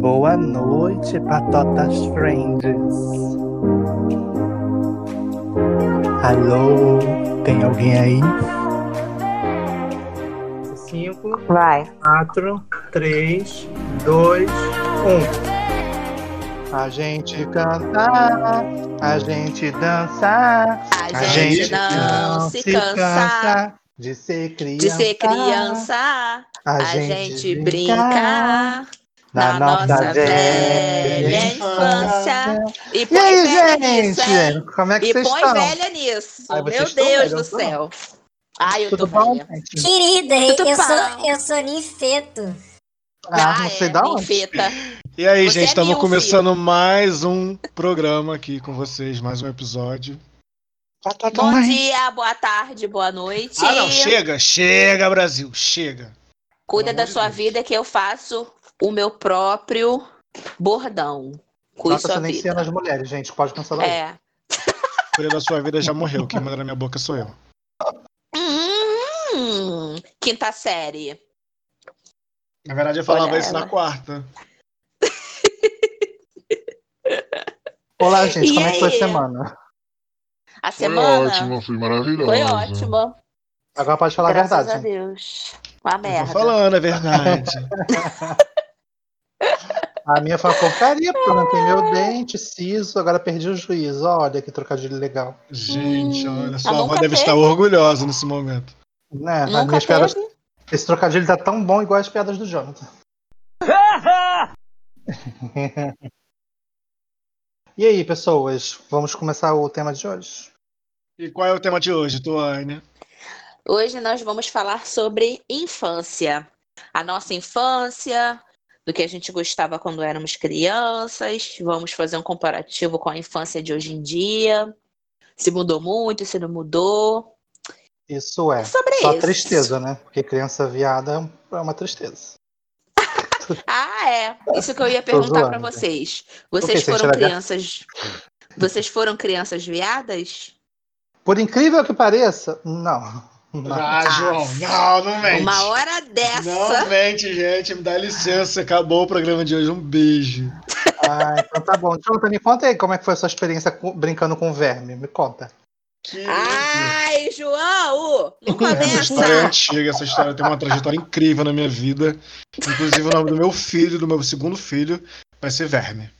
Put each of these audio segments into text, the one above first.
Boa noite, Patotas Friends. Alô, tem alguém aí? Cinco, Vai. quatro, três, dois, um. A gente canta, a gente dança, A, gente, não se cansa de ser criança. de ser criança. A, gente, brinca na nossa velha infância. E E põe aí, velha nisso, hein? gente? Como é que E vocês põe estão? velha nisso. Ai, Meu Deus velha, do céu. Ai, eu Tudo tô bom? velha. gente? Querida, Tudo eu bom. sou, eu sou ninfeto. Ah, não sei é, da onde. ninfeta. E aí, Você gente, é estamos começando mais um programa aqui com vocês, mais um episódio. Batata Bom mãe. dia, boa tarde, boa noite. Ah, não, chega, chega, Brasil, chega. Cuida Pelo da sua Deus. vida que eu faço o meu próprio bordão. Cuide Nossa, sua vida. as mulheres, gente. Pode cancelar. isso. É. Cuida da sua vida já morreu. Quem manda na minha boca sou eu. Hum, quinta série. Na verdade, eu falava Olha isso na ela. quarta. Olá, gente. E como é que foi a aí? semana? A Foi semana ótimo, foi maravilhoso. foi ótima. Agora pode falar a Graças verdade. a Deus. Uma merda. tô falando, é verdade. A minha foi uma porcaria, porque eu arranquei meu dente, siso, agora perdi o juízo. Olha que trocadilho legal. gente, Hum, olha, eu sua avó nunca deve teve. estar orgulhosa nesse momento. Né? Nunca minhas teve. piadas. Esse trocadilho tá tão bom igual as piadas do Jonathan. e aí, pessoas? Vamos começar o tema de hoje? E qual é o tema de hoje, Tuane? Hoje nós vamos falar sobre infância. A nossa infância, do que a gente gostava quando éramos crianças. Vamos fazer um comparativo com a infância de hoje em dia. Se mudou muito, se não mudou. Isso é. Sobre Só isso. tristeza, né? Porque criança viada é uma tristeza. Ah, é. Isso que eu ia perguntar para vocês. Vocês Você foram crianças. Vocês foram crianças viadas? Por incrível que pareça, não. Não. Ah, João, não, não mente. Uma hora Não dessa. mente, gente, me dá licença, acabou o programa de hoje, um beijo. Ah, então tá bom. Jonathan, me conta aí como é que foi a sua experiência brincando com verme. Me conta. Que Ai, João! Não Essa história é começa! antiga, essa história tem uma trajetória incrível na minha vida. Inclusive, o nome do meu filho, do meu segundo filho, vai ser Verme.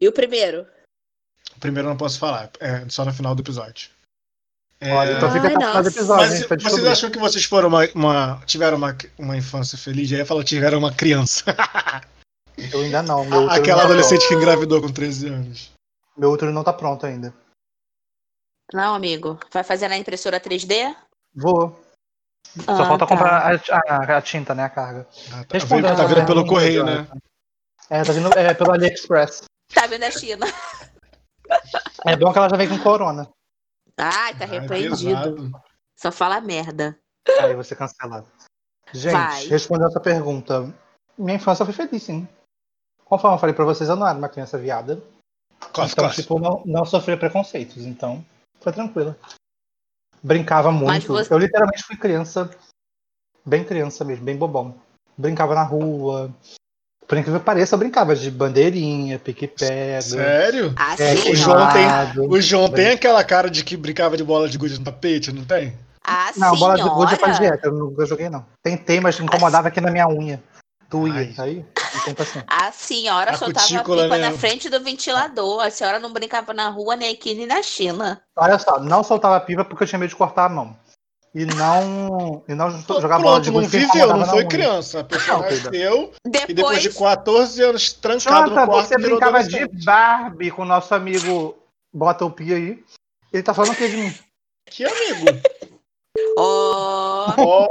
E o primeiro? O primeiro eu não posso falar, é só no final do episódio. É, Olha, então fica até o episódio, mas vocês acham que vocês foram uma, uma- tiveram uma, uma infância feliz? Aí fala tiveram uma criança. Eu ainda não. Meu útero Aquela não tá adolescente que engravidou com 13 anos. Meu útero não tá pronto ainda. Não, amigo. Vai fazer na impressora 3D? Vou. Só Ah, falta tá. comprar a, a- a tinta, né? A carga. Ah, tá, Respondendo veio- tá vindo pelo correio, né? É, tá vindo é, pelo AliExpress. Tá vindo da China. É bom que ela já vem com corona. Ai, tá Ai, repreendido. Só fala merda. Aí você cancelado. Gente, Vai. respondendo essa pergunta. Minha infância foi feliz, sim. Conforme eu falei pra vocês, eu não era uma criança viada. Cof, então, cof. tipo, não, não sofria preconceitos. Então, foi tranquilo. Brincava muito. você- Eu literalmente fui criança, bem criança mesmo, bem bobão. Brincava na rua. Por incrível que pareça, eu brincava de bandeirinha, pique-pega. Sério? Assim, É, o ó. João tem-. O João tem aquela cara de que brincava de bola de gude no tapete, não tem? A Não, bola de gude é pra senhora- dieta, eu nunca joguei não. Tentei, mas incomodava aqui na minha unha. Doía. Aí, paciência. A senhora A soltava a cutícula, pipa né? na frente do ventilador. A senhora não brincava na rua, nem aqui, nem na China. Olha só, não soltava pipa porque eu tinha medo de cortar a mão. E não, e não Pô, jogava bola Pronto, não viveu, não foi criança. A pessoa Não, nasceu e depois Depois, de 14 anos trancado Jonathan, no quarto você virou brincava de. Barbie com o nosso amigo Bota o Pia aí. Ele tá falando o que de mim? Que amigo.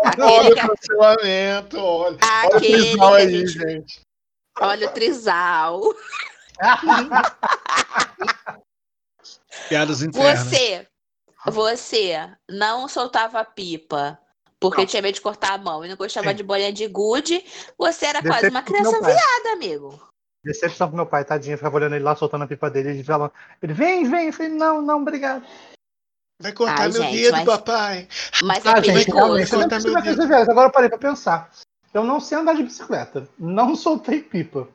Aquele olha o cancelamento, olha. Olha o trisal aí, gente- gente. olha o trisal. Piadas internas. Você, você não soltava pipa porque tinha medo de cortar a mão e não gostava Sim. de bolinha de gude. Você era quase uma Decepção criança viada, amigo. Decepção pro meu pai, tadinho. Ficava olhando ele lá, soltando a pipa dele. Ele falava, ele, vem, vem. Eu falei, não, não, obrigado. Vai cortar Ai, meu gente, dedo, mas- papai. Mas é Ah, gente, realmente, eu não Cortar meu viagem. Agora eu parei pra pensar. Eu não sei andar de bicicleta. Não soltei pipa.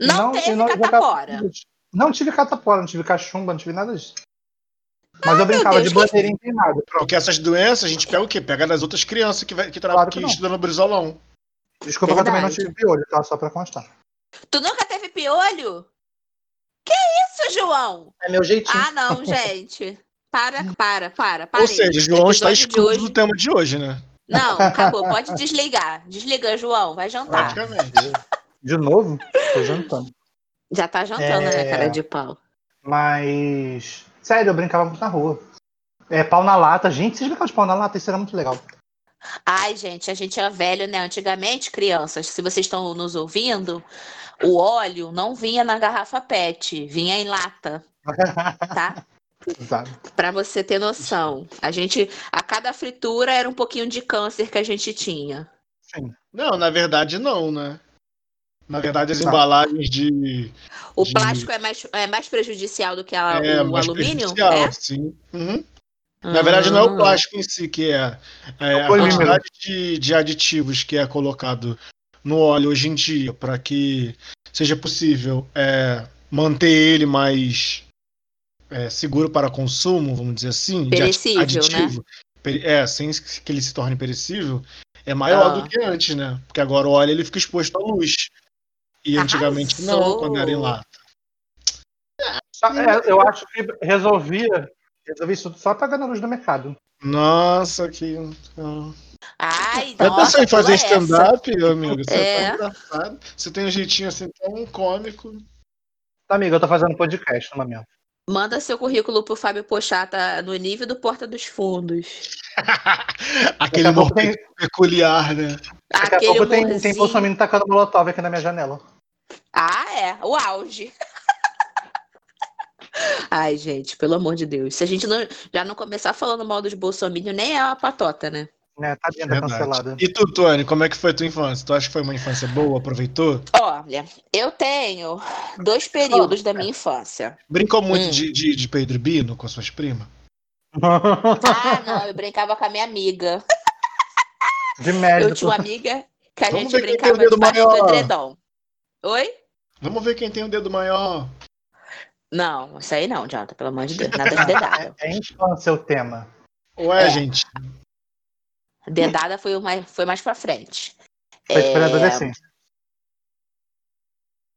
Não, e teve não catapora. Não tive catapora, não tive cachumba, não tive nada disso. Mas eu brincava Deus, de que- bandeirinha queimada. Pronto. Porque essas doenças a gente pega o quê? Pega das outras crianças que, vai, que, tra- Claro que que estudam no Brizolão. Desculpa que eu também não Verdade. tive piolho, tá? Só pra constar. Tu nunca teve piolho? Que isso, João? É meu jeitinho. Ah, não, gente. Para, para, para. Ou parei. seja, João está excluído do tema de hoje, né? Não, acabou. Pode desligar. Desliga, João. Vai jantar. Praticamente. De novo, tô jantando. Já tá jantando, É. né, cara de pau? Mas. Sério, eu brincava muito na rua. É, pau na lata. Gente, vocês brincavam de pau na lata? Isso era muito legal. Ai, gente, a gente é velho, né? Antigamente, crianças, se vocês estão nos ouvindo, o óleo não vinha na garrafa PET, vinha em lata, tá? Exato. Pra você ter noção. A gente, a cada fritura era um pouquinho de câncer que a gente tinha. Não, na verdade não, né? Na verdade, as Não. embalagens de. O De- plástico é mais, é mais prejudicial do que a- é, o mais alumínio? prejudicial, É? sim. Uhum. Na verdade, não é o Ah. plástico em si que é, é a polímero. quantidade de, de aditivos que é colocado no óleo hoje em dia para que seja possível é, manter ele mais é, seguro para consumo, vamos dizer assim, de Perecível, adi- né? aditivo, pere- é, sem que ele se torne perecível, é maior Ah. do que antes, né? Porque agora o óleo ele fica exposto à luz. E antigamente não, Arrasou. quando era em lata. É, eu acho que resolvia. Resolvi isso só pagando a luz do mercado. Nossa, que. Ai, Vai nossa, pensar em fazer stand-up, meu amigo? Você É. tá engraçado. Você tem um jeitinho assim tão cômico. Tá, amigo, eu tô fazendo podcast no momento. Manda seu currículo pro Fábio Pochata no nível do Porta dos Fundos. Aquele humor tem, peculiar, né? daqui a Aquele pouco tem, tem. Bolsonaro tacando molotov aqui na minha janela. Ah, é. O auge. Ai, gente, pelo amor de Deus. Se a gente não, já não começar falando mal dos bolsominion, nem é uma patota, né? Tadinha da Verdade. cancelada. E tu, Tony, como é que foi a tua infância? Tu acha que foi uma infância boa? Aproveitou? Olha, eu tenho dois períodos da minha infância. Brincou muito Hum. de, de, de Pedro Bino com as suas primas? Ah, não, eu brincava com a minha amiga. De médico. Eu tinha uma amiga que a Vamos gente brincava debaixo do edredom. Oi? Vamos ver quem tem o dedo maior. Não, isso aí não, Jonathan, pelo amor de Deus. Nada de dedada. É infância o tema. Ué, É. gente. Dedada foi, mais, foi mais pra frente. Foi É, pra adolescência.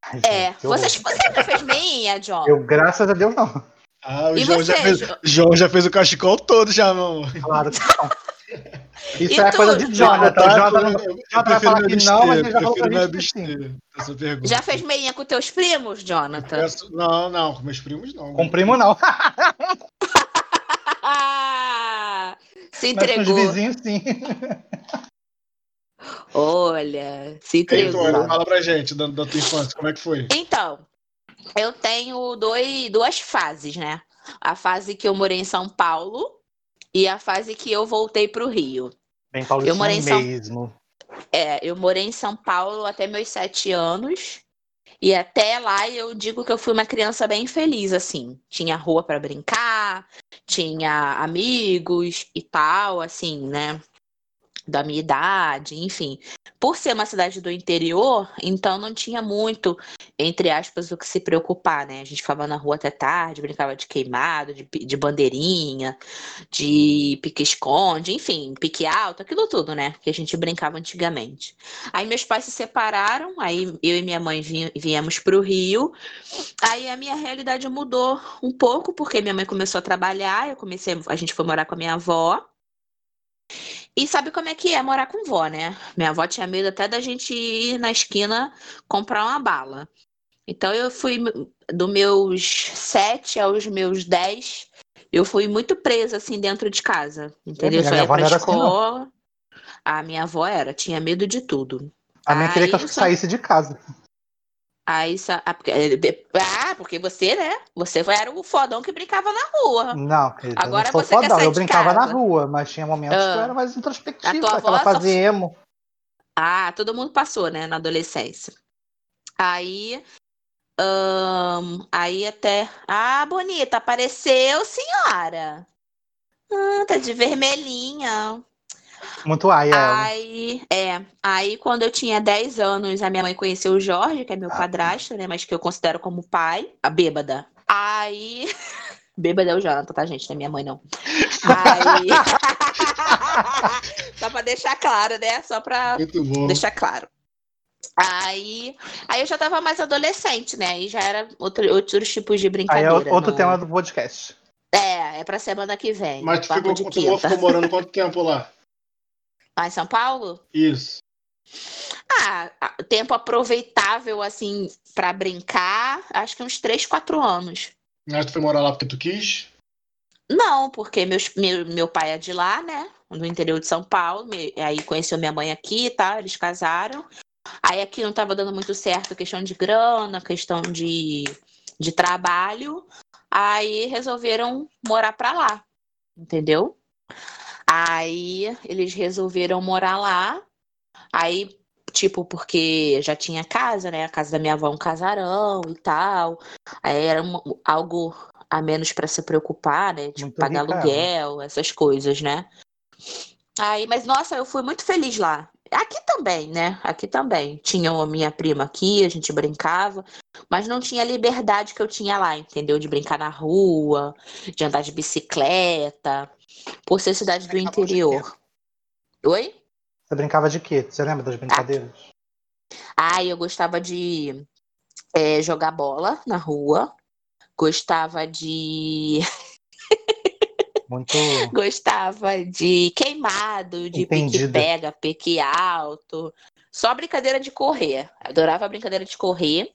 Ai, É, gente, que horror. você, já fez meinha, John? Eu, graças a Deus, não. Ah, o João já, você, fez, Jo- João já fez o cachecol todo já, meu amor. Claro que não. Isso E é tu? coisa de Jonathan. Tá, Jonathan, eu vai prefiro falar me que não, mas abster, ele já falou pra gente abster. Já fez meinha com teus primos, Jonathan? Peço- Não, não, com meus primos não. Com primo, não. se Mas com os entregou. vizinhos, sim. Olha, se entregou. Tony, fala pra gente da, da tua infância, como é que foi? Então, eu tenho dois, duas fases, né? A fase que eu morei em São Paulo e a fase que eu voltei para o Rio. Bem paulistinha Eu morei em São- mesmo. É, eu morei em São Paulo até meus sete anos. E até lá eu digo que eu fui uma criança bem feliz, assim. Tinha rua para brincar, tinha amigos e tal, assim, né? Da minha idade, enfim. Por ser uma cidade do interior, então não tinha muito, entre aspas, o que se preocupar, né? A gente ficava na rua até tarde, brincava de queimado, de, de bandeirinha, de pique-esconde, enfim, pique alto, aquilo tudo, né? Que a gente brincava antigamente. Aí meus pais se separaram, aí eu e minha mãe vi- viemos para o Rio. Aí a minha realidade mudou um pouco, porque minha mãe começou a trabalhar, eu comecei, a gente foi morar com a minha avó. E sabe como é que é morar com vó, né? Minha avó tinha medo até da gente ir na esquina comprar uma bala. Então eu fui dos meus sete aos meus dez, eu fui muito presa assim dentro de casa, entendeu? Minha Só ia avó não pra assim, escola. A minha avó era, tinha medo de tudo. A minha queria que eu Aí, saísse de casa. Aí, sa- ah, porque- ah, porque você, né? Você era o fodão que brincava na rua. Não, querida, Agora não você quer fodão. sair Eu brincava na rua, mas tinha momentos que Ah. eu era mais introspectiva, tua aquela avó só- emo. Ah, todo mundo passou, né, na adolescência. Aí, aí até, ah, bonita, apareceu, senhora. Ah, tá de vermelhinha. Muito ai ela. Aí, é, aí quando eu tinha 10 anos, a minha mãe conheceu o Jorge, que é meu padrasto, né, mas que eu considero como pai, a bêbada. Aí, bêbada é o Jonathan, tá, gente? Não é minha mãe, não. Aí, só pra deixar claro, né, só pra deixar claro. Aí, aí eu já tava mais adolescente, né, aí já era outro, outros tipos de Aí brincadeira. é outro não- tema do podcast. É, é pra semana que vem. Mas tu ficou, quinta. ficou morando quanto tempo lá? Lá em São Paulo? Isso. Ah, tempo aproveitável, assim, pra brincar, acho que uns 3, 4 anos. Mas tu foi morar lá porque tu quis? Não, porque meus, meu, meu pai é de lá, né? No interior de São Paulo. me- aí conheceu minha mãe aqui, tá? Eles casaram. Aí aqui não tava dando muito certo questão de grana, questão de, de trabalho. Aí resolveram morar pra lá, entendeu? Aí eles resolveram morar lá. Aí, tipo, porque já tinha casa, né? A casa da minha avó é um casarão e tal. Aí era um- algo a menos pra se preocupar, né? Tipo, Muito pagar aluguel, essas coisas, né? Aí, mas nossa, eu fui muito feliz lá. Aqui também, né? Aqui também. Tinha a minha prima aqui, a gente brincava, mas não tinha a liberdade que eu tinha lá, entendeu? De brincar na rua, de andar de bicicleta, por ser cidade do brincava de interior. Oi? Você brincava de quê? Você lembra das brincadeiras? Ah, eu gostava de eh, jogar bola na rua. Gostava de. Muito. Gostava de queimado, de Entendida. pique-pega, pique alto. Só brincadeira de correr. Adorava a brincadeira de correr.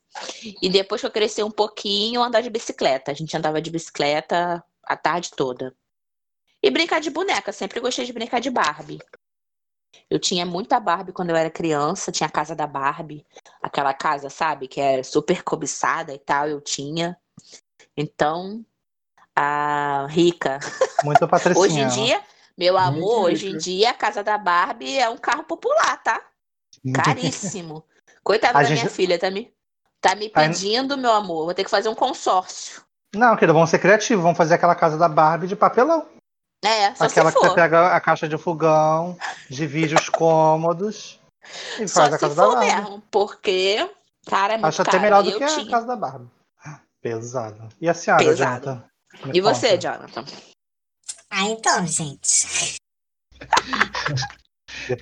E depois que eu cresci um pouquinho, andar de bicicleta. A gente andava de bicicleta a tarde toda. E brincar de boneca. Sempre gostei de brincar de Barbie. Eu tinha muita Barbie quando eu era criança. Tinha a casa da Barbie. Aquela casa, sabe? Que é super cobiçada e tal. Eu tinha. Então, a rica Muito patricinha. Hoje em dia, meu Muito amor, hoje em rica. dia a casa da Barbie é um carro popular, tá? Caríssimo. Coitada A da gente- minha filha, tá me, tá me Aí- pedindo, meu amor. Vou ter que fazer um consórcio. Não, querido, vamos ser criativos. Vamos fazer aquela casa da Barbie de papelão. É, só aquela se que você pega a caixa de fogão, divide os cômodos e Só faz a casa da for Barbie. mesmo, porque, cara, é muito Acho até caro. melhor do Eu que a tinha. casa da Barbie. Pesado. E a senhora, Pesado. Jonathan? E você. Jonathan? Ah, então, gente.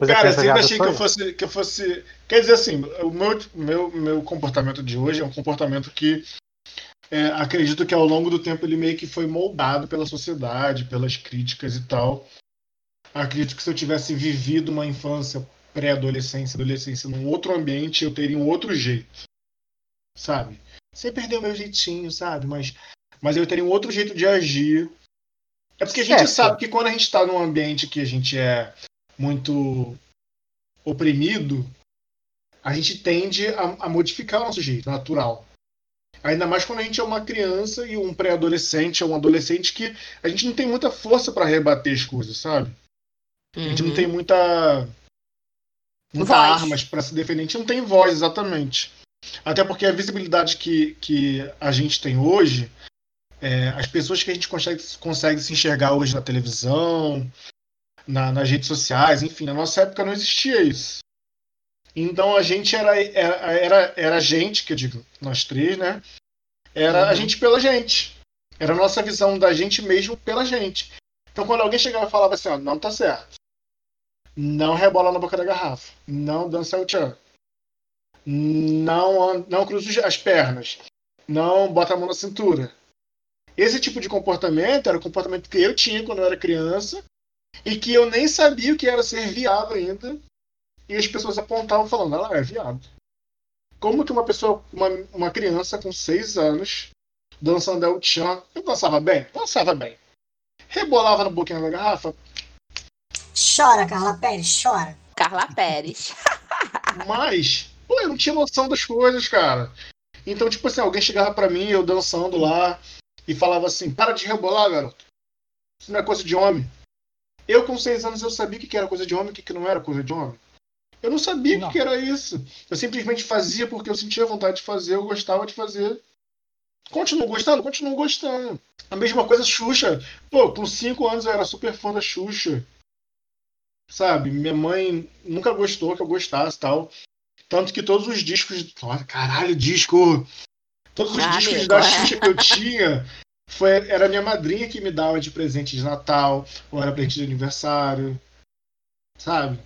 Cara, eu sempre achei que eu fosse, que eu fosse. Quer dizer assim, o meu, meu, meu comportamento de hoje é um comportamento que é, acredito que ao longo do tempo ele meio que foi moldado pela sociedade, pelas críticas e tal. Acredito que se eu tivesse vivido uma infância, pré-adolescência, adolescência num outro ambiente, eu teria um outro jeito. Sabe? Sem perder o meu jeitinho, sabe? Mas, mas eu teria um outro jeito de agir. É porque a gente Certo. sabe que quando a gente está num ambiente que a gente é muito oprimido, a gente tende a, a modificar o nosso jeito natural. Ainda mais quando a gente é uma criança e um pré-adolescente ou um adolescente que a gente não tem muita força para rebater as coisas, sabe? A gente não Uhum. tem muita, muita Voz. armas para se defender, a gente não tem voz exatamente. Até porque a visibilidade que, que a gente tem hoje, é, as pessoas que a gente consegue, consegue se enxergar hoje na televisão, na- nas redes sociais, enfim, na nossa época não existia isso. Então a gente era, era, era, era a gente, que eu digo, nós três, né? Era a Uhum. gente pela gente. Era a nossa visão da gente mesmo pela gente. Então quando alguém chegava e falava assim, ó, não tá certo. Não rebola na boca da garrafa. Não dança o tchan. Não, não cruza as pernas. Não bota a mão na cintura. Esse tipo de comportamento era o comportamento que eu tinha quando eu era criança e que eu nem sabia o que era ser viado ainda. E as pessoas apontavam falando, ela é viado. Como que uma pessoa, uma, uma criança com seis anos, dançando El Chan, eu dançava bem? Dançava bem. Rebolava na boquinha da garrafa? Chora, Carla Pérez, chora. Carla Pérez. Mas, pô, eu não tinha noção das coisas, cara. Então, tipo assim, alguém chegava pra mim, eu dançando lá, e falava assim, para de rebolar, garoto. Isso não é coisa de homem. Eu, com seis anos, eu sabia o que era coisa de homem e o que não era coisa de homem. Eu não sabia o que era isso. Eu simplesmente fazia porque eu sentia vontade de fazer, eu gostava de fazer. Continuo gostando? Continuo gostando. A mesma coisa, Xuxa. Pô, com cinco anos eu era super fã da Xuxa. sabe? Minha mãe nunca gostou que eu gostasse e tal. Tanto que todos os discos. Nossa, caralho, disco! Todos os Ah, discos amigo, da é. Xuxa que eu tinha foi, era minha madrinha que me dava de presente de Natal, ou era presente de aniversário, sabe?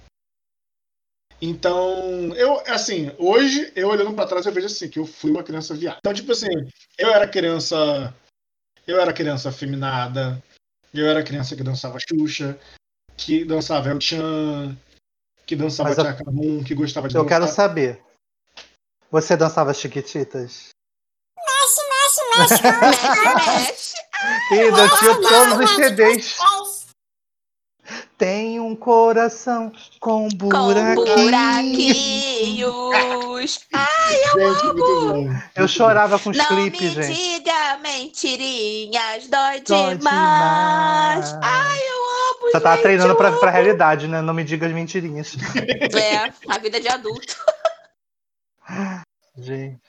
Então, eu, assim, hoje, eu olhando pra trás, eu vejo assim, que eu fui uma criança viada. Então, tipo assim, eu era criança. Eu era criança afeminada, eu era criança que dançava Xuxa, que dançava El Chan, que dançava Tchacarum, que gostava de Eu dançar. quero saber. Você dançava Chiquititas? Ih, eu tinha todos os CDs. Tem um coração com Com buraquinhos. buraquinhos. Gente, muito bom. Eu chorava com os Não clipes, me gente. diga mentirinhas, dói, Dói demais. demais. Ai, eu amo, Você tava gente, treinando eu pra, amo. pra realidade, né? Não me diga as mentirinhas. É, a vida de adulto. Gente.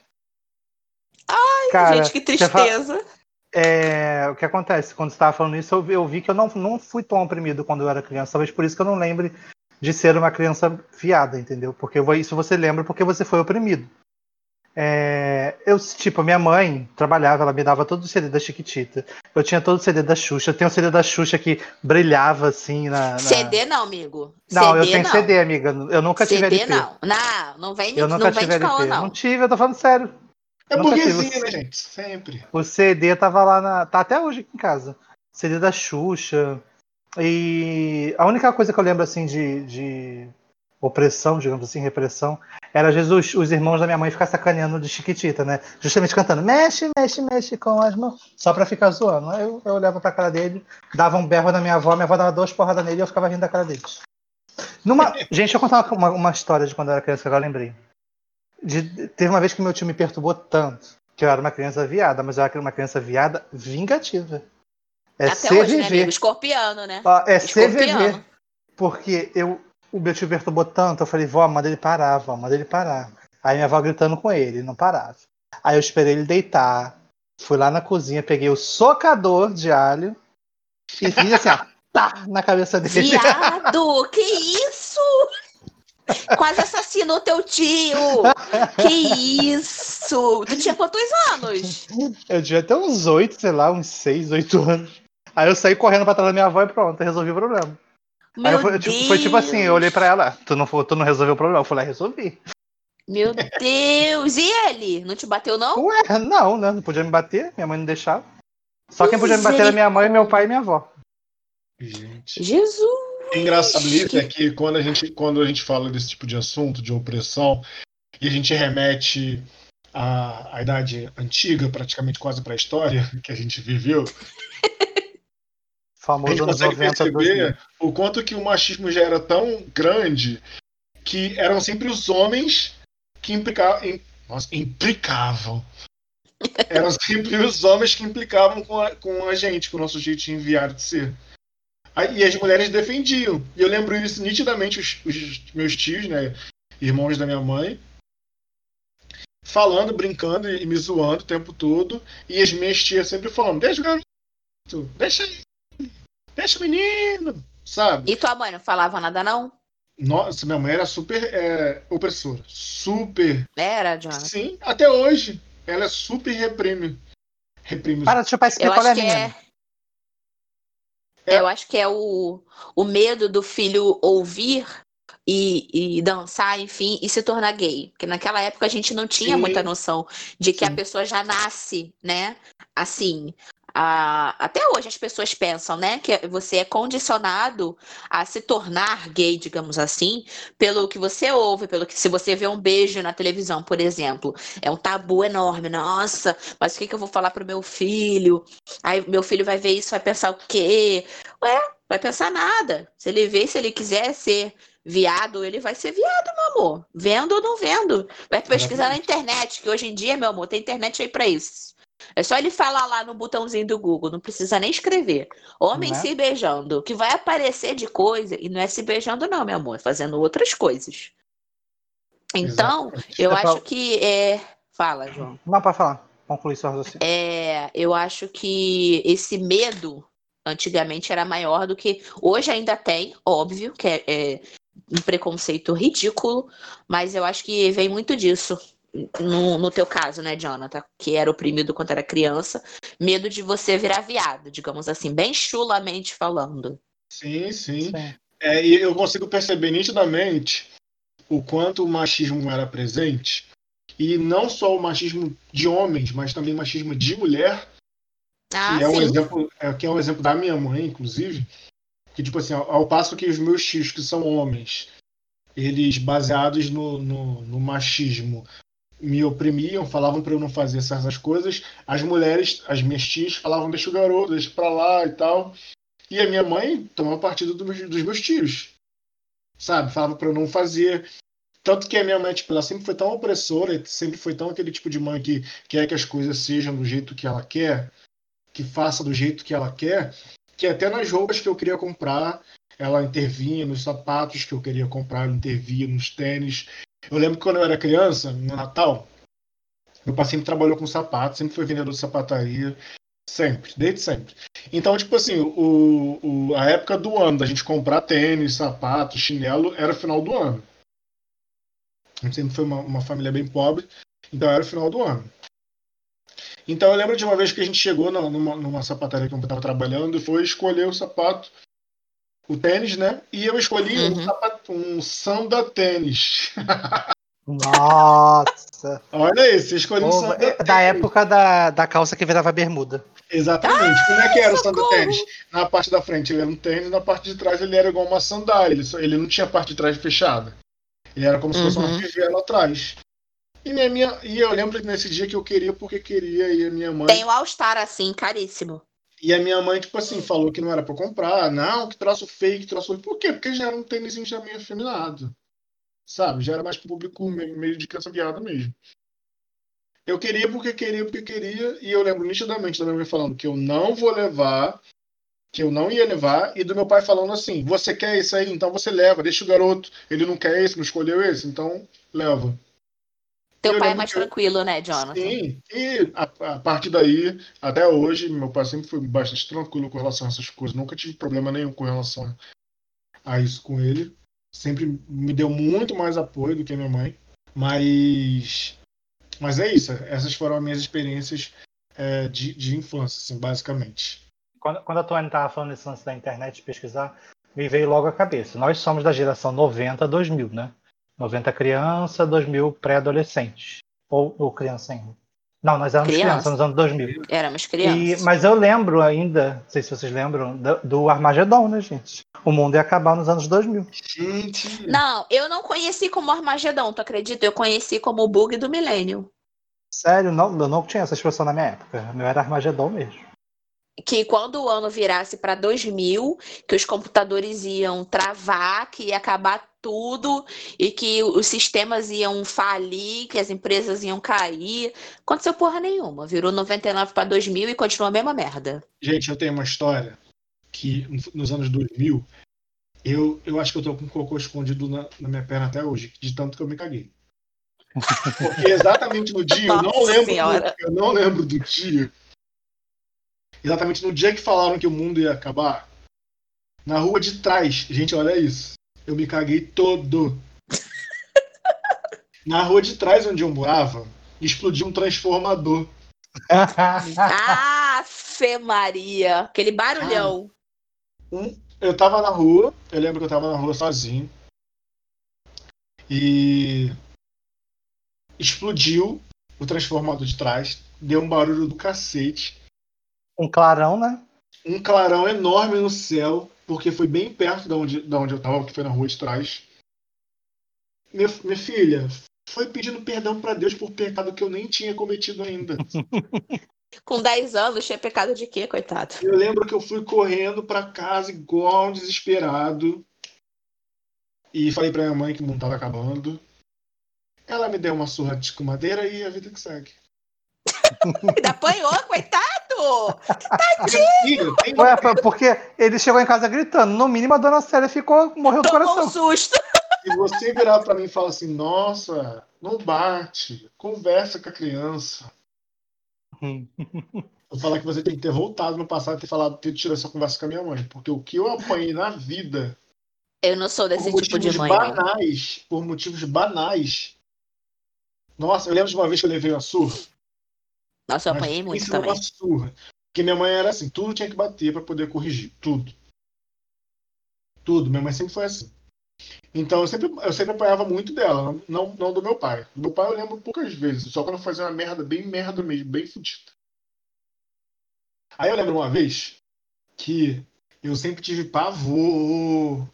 Ai, Cara, gente, que fala- tristeza. É, o que acontece? Quando você estava falando isso, eu vi, eu vi que eu não, não fui tão oprimido quando eu era criança. Talvez por isso que eu não lembre de ser uma criança viada, entendeu? Porque isso você lembra porque você foi oprimido. É, eu, tipo, a minha mãe trabalhava, ela me dava todo o CD da Chiquitita. Eu tinha todo o CD da Xuxa. Eu tenho o CD da Xuxa que brilhava assim na. na- CD não, amigo. Não, CD eu tenho não. CD, amiga. Eu nunca tive CD LP. não. Não, não vem, Eu não nunca vem tive LP. não. Não tive, eu tô falando sério. É o- né, gente? Sempre. O CD tava lá na. Tá até hoje aqui em casa. CD da Xuxa. E a única coisa que eu lembro assim de, de opressão, digamos assim, repressão, era Jesus, os irmãos da minha mãe ficar sacaneando de Chiquitita, né? Justamente cantando, mexe, mexe, mexe com as mãos, só pra ficar zoando. Aí eu, eu olhava pra cara dele, dava um berro na minha avó, minha avó dava duas porradas nele e eu ficava rindo da cara deles. Numa... Gente, deixa eu contar uma, uma história de quando eu era criança que agora eu lembrei. De- teve uma vez que meu tio me perturbou tanto que eu era uma criança viada, mas eu era uma criança viada vingativa. É Até hoje, né, CVV. amigo? Escorpiano, né? Ó, é CVV. Escorpiano. Porque eu, o meu tio perturbou tanto, eu falei, vó, manda ele parar, vó, manda ele parar. Aí minha avó gritando com ele, não parava. Aí eu esperei ele deitar, fui lá na cozinha, peguei o socador de alho e fiz assim, ó, tá, na cabeça dele. Viado, que isso? Quase assassinou teu tio. Que isso? Tu tinha quantos anos? Eu devia ter uns oito, sei lá, uns seis, oito anos. Aí eu saí correndo pra trás da minha avó e pronto, resolvi o problema. Aí Meu eu fui- tipo, foi tipo assim, eu olhei Deus. pra ela, tu não, tu não resolveu o problema? Eu falei, ah, resolvi. Meu Deus. E ele? Não te bateu, não? Ué, não, né? Não podia me bater, minha mãe não deixava. Só quem podia me bater era minha mãe, meu pai e minha avó. Gente. Jesus. O engraçado disso é que quando a, gente, quando a gente fala desse tipo de assunto, de opressão, e a gente remete à, à idade antiga, praticamente quase para a história que a gente viveu, a Famoso gente anos consegue 90, 2000. perceber o quanto que o machismo já era tão grande que eram sempre os homens que implicavam. Im, nossa, implicavam. Eram sempre os homens que implicavam com a, com a gente, com o nosso jeitinho viado de ser. E as mulheres defendiam. E eu lembro isso nitidamente, os, os meus tios, né? Irmãos da minha mãe, falando, brincando e me zoando o tempo todo. E as minhas tias sempre falando: deixa o garoto, deixa ele, deixa o menino, sabe? E tua mãe não falava nada, não? Nossa, minha mãe era super é, opressora. Super. Era, Jonathan? Sim, até hoje. Ela é super reprime. Reprime Para de chupar esse Eu picolé, acho que é. É. Eu acho que é o, o medo do filho ouvir e, e dançar, enfim, e se tornar gay. Porque naquela época a gente não tinha Sim. muita noção de que a Sim. pessoa já nasce, né? Assim. A- até hoje as pessoas pensam, né, que você é condicionado a se tornar gay, digamos assim, pelo que você ouve, pelo que se você vê um beijo na televisão, por exemplo, é um tabu enorme. Nossa, mas o que, que eu vou falar pro meu filho? Aí meu filho vai ver isso, vai pensar o quê? Ué, vai pensar nada. Se ele vê, se ele quiser ser viado, ele vai ser viado, meu amor. Vendo ou não vendo. Vai pesquisar na internet, que hoje em dia, meu amor, tem internet aí pra isso. É só ele falar lá no botãozinho do Google, não precisa nem escrever. Homem Né? se beijando. Que vai aparecer de coisa, e não é se beijando, não, meu amor, é fazendo outras coisas. Então, eu Eu acho falo- que é. Fala, João. Não, pode falar. Conclui seu raciocínio. É, eu acho que esse medo Antigamente era maior do que. Hoje ainda tem, óbvio, que é, é um preconceito ridículo, mas eu acho que vem muito disso. No, no teu caso, né, Jonathan? Que era oprimido quando era criança. Medo de você virar viado, digamos assim, bem chulamente falando. Sim, sim. É, e eu consigo perceber nitidamente o quanto o machismo era presente. E não só o machismo de homens, mas também o machismo de mulher. Ah, que, é sim. um exemplo, é, que é um exemplo da minha mãe, inclusive. Que, tipo assim, ao, ao passo que os meus tios, que são homens, eles, baseados no, no, no machismo, me oprimiam, falavam para eu não fazer certas coisas. As mulheres, as minhas tias, falavam deixa o garoto, deixa pra lá e tal. E a minha mãe tomava partido do, dos meus tios, sabe? Falava para eu não fazer. Tanto que a minha mãe, tipo, ela sempre foi tão opressora, sempre foi tão aquele tipo de mãe que quer que as coisas sejam do jeito que ela quer, que faça do jeito que ela quer, que até nas roupas que eu queria comprar, ela intervinha, nos sapatos que eu queria comprar, ela intervinha, nos tênis. Eu lembro que quando eu era criança, no Natal, meu pai sempre trabalhou com sapato, sempre foi vendedor de sapataria, sempre, desde sempre. Então, tipo assim, o, o, a época do ano da gente comprar tênis, sapato, chinelo, era final do ano. A gente sempre foi uma, uma família bem pobre, então era o final do ano. Então eu lembro de uma vez que a gente chegou numa, numa sapataria que eu estava trabalhando e foi escolher o sapato, o tênis, né? E eu escolhi Uhum. um, sapato, um samba tênis. Nossa! Olha isso, eu escolhi um Pô, samba é tênis. da época da, da calça que virava bermuda. Exatamente. Como é que era o samba socorro! tênis? Na parte da frente ele era um tênis, na parte de trás ele era igual uma sandália. Ele, só- ele não tinha a parte de trás fechada. Ele era como se fosse uma Uhum. fivela atrás. E, minha, minha, e eu lembro nesse dia que eu queria porque queria, e a minha mãe. Tem o All-Star assim, caríssimo. E a minha mãe, tipo assim, falou que não era pra comprar. Não, que troço que troço. Por quê? Porque já era um tênis já meio afeminado. Sabe? Já era mais público meio, meio de criança viada mesmo. Eu queria porque queria, porque queria. E eu lembro nitidamente da minha mãe falando que eu não vou levar, que eu não ia levar. E do meu pai falando assim: Você quer esse aí? Então você leva. Deixa o garoto. Ele não quer esse, não escolheu esse. Então leva. Teu Eu pai é mais que tranquilo, né, Jonathan? Sim, e a, a partir daí, até hoje, meu pai sempre foi bastante tranquilo com relação a essas coisas. Nunca tive problema nenhum com relação a isso com ele. Sempre me deu muito mais apoio do que a minha mãe. Mas, mas é isso. Essas foram as minhas experiências é, de, de infância, assim, basicamente. Quando, quando a Tony estava falando desse lance da internet, pesquisar, me veio logo à cabeça. Nós somos da geração 90 2000, né? 90 criança, 2000 pré-adolescentes. Ou, ou criança ainda. Não, nós éramos Criança. crianças nos anos 2000. Éramos crianças. mas eu lembro ainda, não sei se vocês lembram, do, do Armagedon, né, gente? O mundo ia acabar nos anos 2000. Gente! Não, eu não conheci como Armagedon, tu acredita? Eu conheci como o bug do milênio. Sério, não, eu não tinha essa expressão na minha época. O meu era Armagedon mesmo. Que quando o ano virasse para 2000, que os computadores iam travar, que ia acabar tudo e que os sistemas iam falir, que as empresas iam cair. Aconteceu porra nenhuma. Virou 99 para 2000 e continua a mesma merda. Gente, eu tenho uma história que nos anos 2000, eu, eu acho que eu tô com cocô escondido na, na minha perna até hoje, de tanto que eu me caguei. Porque exatamente no dia, eu não lembro, do, eu não lembro do dia. Exatamente no dia que falaram que o mundo ia acabar, na rua de trás, gente, olha isso. Eu me caguei todo. Na rua de trás onde eu morava, explodiu um transformador. Ah, Fê Maria. Aquele barulhão. Eu tava na rua, eu lembro que eu tava na rua sozinho. E explodiu o transformador de trás, deu um barulho do cacete, um clarão, né? um clarão enorme no céu, porque foi bem perto da onde, da onde eu tava, que foi na rua de trás. Minha, minha filha foi pedindo perdão pra Deus por pecado que eu nem tinha cometido ainda. Com 10 anos, tinha pecado de quê, coitado? Eu lembro que eu fui correndo pra casa igual um desesperado. E falei pra minha mãe que o mundo tava acabando. Ela me deu uma surra de madeira e a vida que segue. Ainda apanhou, coitado! Tem Ué, porque ele chegou em casa gritando. No mínimo, a dona Célia ficou, morreu do Tomou um coração. susto. Se você virar pra mim e falar assim, nossa, não bate, conversa com a criança. eu falar que você tem que ter voltado no passado e ter falado, ter tido essa conversa com a minha mãe. Porque o que eu apanhei na vida, Eu não sou desse tipo de mãe. não. banais, por motivos banais. Nossa, eu lembro de uma vez que eu levei uma surra. Nossa, eu mas apanhei muito também. numa surra. Porque minha mãe era assim, tudo tinha que bater pra poder corrigir. Tudo. Tudo. Minha mãe sempre foi assim. Então eu sempre, eu sempre apanhava muito dela, não, não do meu pai. Do meu pai eu lembro poucas vezes, só quando eu fazia uma merda, bem merda mesmo, bem fodida. Aí eu lembro uma vez que eu sempre tive pavor.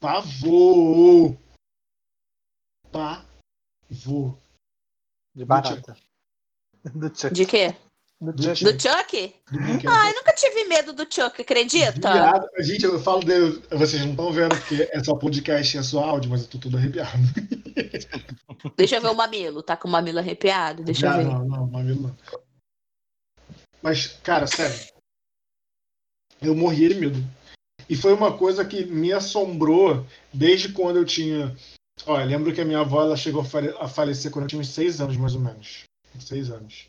Pavor. Pavor. De barata. Do Chuck. De quê? Do Chuck. Do Chuck? do. Ai, nunca tive medo do Chuck, acredita? Viado. Gente, eu falo dele, vocês não estão vendo porque é só podcast e é só áudio, mas eu tô todo arrepiado. Deixa eu ver o mamilo. Tá com o mamilo arrepiado? Deixa eu Não, ver. Não, não, mamilo não. Mas, cara, sério. Eu morria de medo. E foi uma coisa que me assombrou desde quando eu tinha. Olha, lembro que a minha avó ela chegou a falecer quando eu tinha uns seis anos, mais ou menos. Seis anos.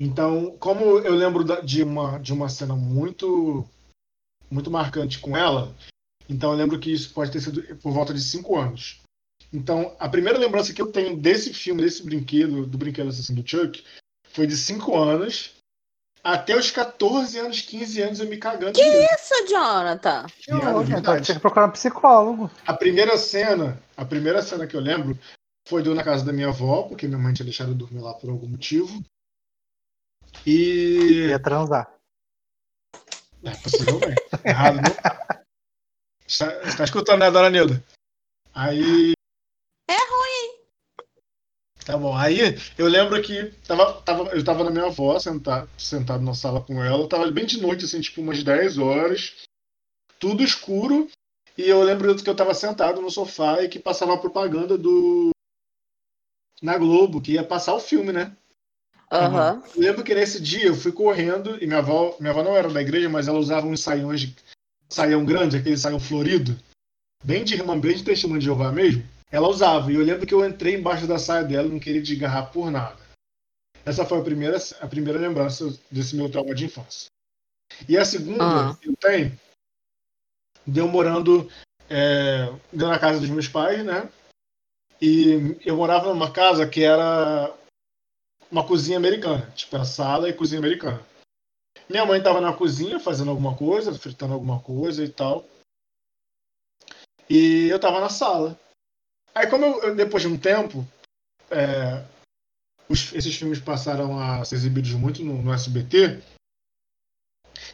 Então, como eu lembro da- de uma, de uma cena muito muito marcante com ela, então eu lembro que isso pode ter sido por volta de cinco anos. Então, a primeira lembrança que eu tenho desse filme, desse brinquedo, do brinquedo assassino do Chuck, foi de 5 anos. Até os 14 anos, 15 anos eu me cagando. de medo. Isso, Jonathan. Que horror, verdade. então tinha que procurar um psicólogo. A primeira cena, a primeira cena que eu lembro foi do na casa da minha avó, porque minha mãe tinha deixado eu dormir lá por algum motivo. E. Ia transar. É, possivelmente. Errado não tá. Está, está escutando, né, dona Nilda? Aí. É ruim. Tá bom. Aí eu lembro que tava, tava, eu tava na minha avó, sentado, sentado na sala com ela. Tava bem de noite, assim, tipo umas 10 horas. Tudo escuro. E eu lembro que eu tava sentado no sofá e que passava a propaganda do. Na Globo, que ia passar o filme, né? Aham. Eu lembro que nesse dia eu fui correndo e minha avó, minha avó não era da igreja, mas ela usava uns saiões de saião grande, aquele saião florido, bem de irmã, bem de testemunho de Jeová mesmo. Ela usava e eu lembro que eu entrei embaixo da saia dela, não queria desgarrar por nada. Essa foi a primeira, a primeira lembrança desse meu trauma de infância. E a segunda Ah. que eu tenho, deu morando é, na casa dos meus pais, né? E eu morava numa casa que era uma cozinha americana, tipo a sala e cozinha americana. Minha mãe estava na cozinha fazendo alguma coisa, fritando alguma coisa e tal. E eu estava na sala. Aí, como eu, depois de um tempo, é, os- esses filmes passaram a ser exibidos muito no, no SBT,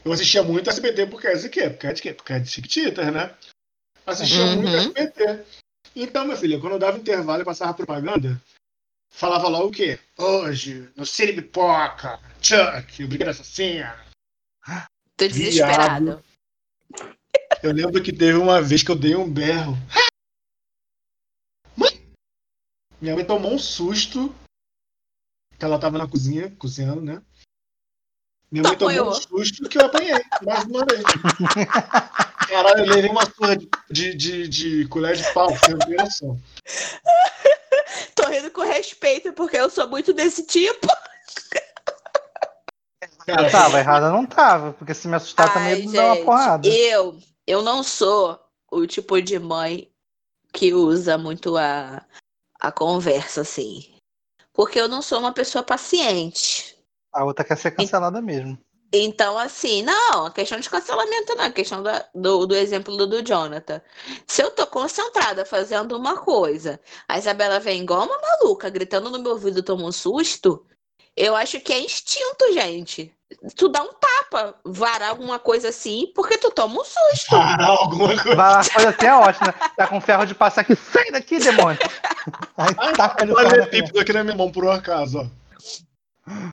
eu assistia muito SBT por causa de quê? Por causa de quê? Por causa de Chiquititas, né? Assistia Uhum. muito SBT. Então, meu filho, quando eu dava intervalo e passava propaganda, falava lá o quê? Hoje, no Cine Pipoca, Chuck, o Brinquedo Assassina. Tô desesperado. Eu lembro que teve uma vez que eu dei um berro. Mãe! Minha mãe tomou um susto. Que ela tava na cozinha, cozinhando, né? Minha mãe tomou um susto que eu apanhei, mais uma vez. Caralho, eu levei uma surra de, de, de, de colher de pau, você não tem noção. Tô rindo com respeito, porque eu sou muito desse tipo. Cara, Eu tava errada, não tava, porque se me assustar também Ai, ia dar uma porrada. Eu, eu não sou o tipo de mãe que usa muito a, a conversa, assim. Porque eu não sou uma pessoa paciente. A outra quer ser cancelada mesmo. Então, assim, não, a questão de cancelamento não, a questão da- do, do exemplo do, do Jonathan. Se eu tô concentrada fazendo uma coisa, a Isabela vem igual uma maluca, gritando no meu ouvido, toma um susto, eu acho que é instinto, gente. Tu dá um tapa, varar alguma coisa assim, porque tu toma um susto. Cara, alguma coisa. Lá, coisa assim é ótima, né? Tá com ferro de passar aqui, sai daqui, demônio! Aí Olha fora. o pipo aqui na minha mão, por um acaso, ó.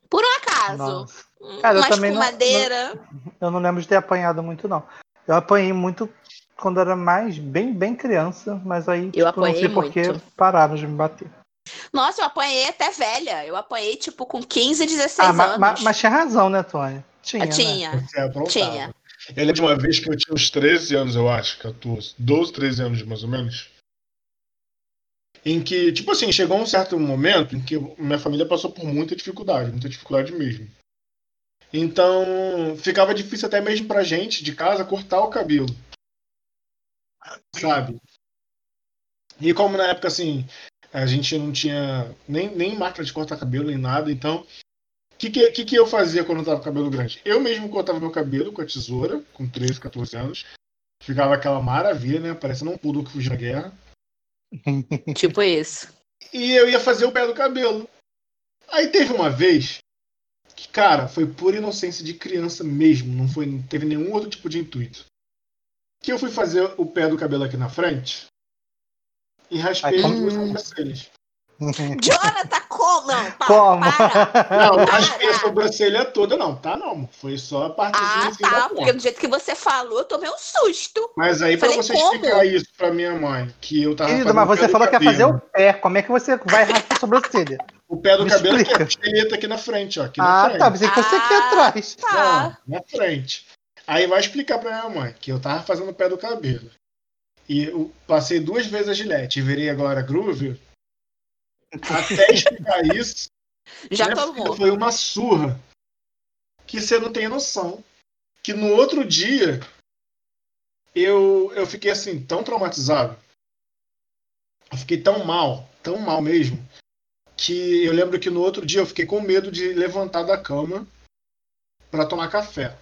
Por um acaso. Nossa. Cara, eu Uma também não- escumadeira. Eu não lembro de ter apanhado muito, não. Eu apanhei muito quando era mais, bem, bem criança, mas aí, tipo, Eu não apanhei sei por que muito. pararam de me bater. Nossa, eu apanhei até velha. Eu apanhei, tipo, com 15, 16 Ah, anos. ma- ma- mas tinha razão, né, Tony? Tinha. Ah, né? tinha. Tinha. Eu lembro de uma vez que eu tinha uns 13 anos, eu acho, 14, 12, 13 anos mais ou menos. Em que, tipo assim, chegou um certo momento em que minha família passou por muita dificuldade, muita dificuldade mesmo. Então ficava difícil até mesmo pra gente de casa cortar o cabelo. Sabe? E como na época assim, a gente não tinha nem, nem máquina de cortar cabelo nem nada, então o que, que, que, que eu fazia quando eu tava com cabelo grande? Eu mesmo cortava meu cabelo com a tesoura, com 13, 14 anos. Ficava aquela maravilha, né? Parecendo um pudo que fugiu da guerra. Tipo isso. E eu ia fazer o pé do cabelo. Aí teve uma vez que, cara, foi pura inocência de criança mesmo, não foi, não teve nenhum outro tipo de intuito. Que eu fui fazer o pé do cabelo aqui na frente e raspei Ai, as duas sobrancelhas. Jonathan, como? Não, para, Como? para. Não, Para. raspei a sobrancelha toda, não, tá não. Foi só a partezinha Ah, tá, porque do jeito que você falou, eu tomei um susto. Mas aí, pra Falei, você como? explicar isso pra minha mãe, que eu tava Querido, fazendo mas o pé você falou que ia fazer o pé. Como é que você vai raspar a sobrancelha? O pé do Me cabelo aqui, a explica. costeleta aqui na frente, ó. Aqui na Ah, frente. tá. Pensei que você aqui Ah, atrás. Tá. Não, na frente. Aí vai explicar pra minha mãe que eu tava fazendo o pé do cabelo. E eu passei duas vezes a gilete e virei agora groove. Até explicar isso, Já minha tomou. foi uma surra. Que você não tem noção. Que no outro dia eu, eu fiquei assim, tão traumatizado. Eu fiquei tão mal, tão mal mesmo. Que eu lembro que no outro dia eu fiquei com medo de levantar da cama para tomar café.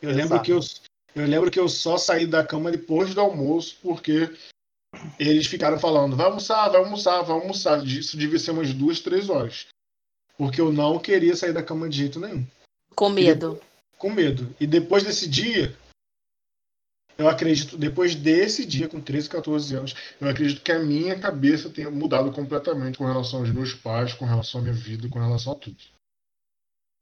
Eu lembro, que eu, eu lembro que eu só saí da cama depois do almoço, porque eles ficaram falando, vai almoçar, vai almoçar, vai almoçar. Isso devia ser umas duas, três horas. Porque eu não queria sair da cama de jeito nenhum. Com medo. Com medo. E depois desse dia, eu acredito, depois desse dia, com 13, 14 anos, eu acredito que a minha cabeça tenha mudado completamente com relação aos meus pais, com relação à minha vida, com relação a tudo.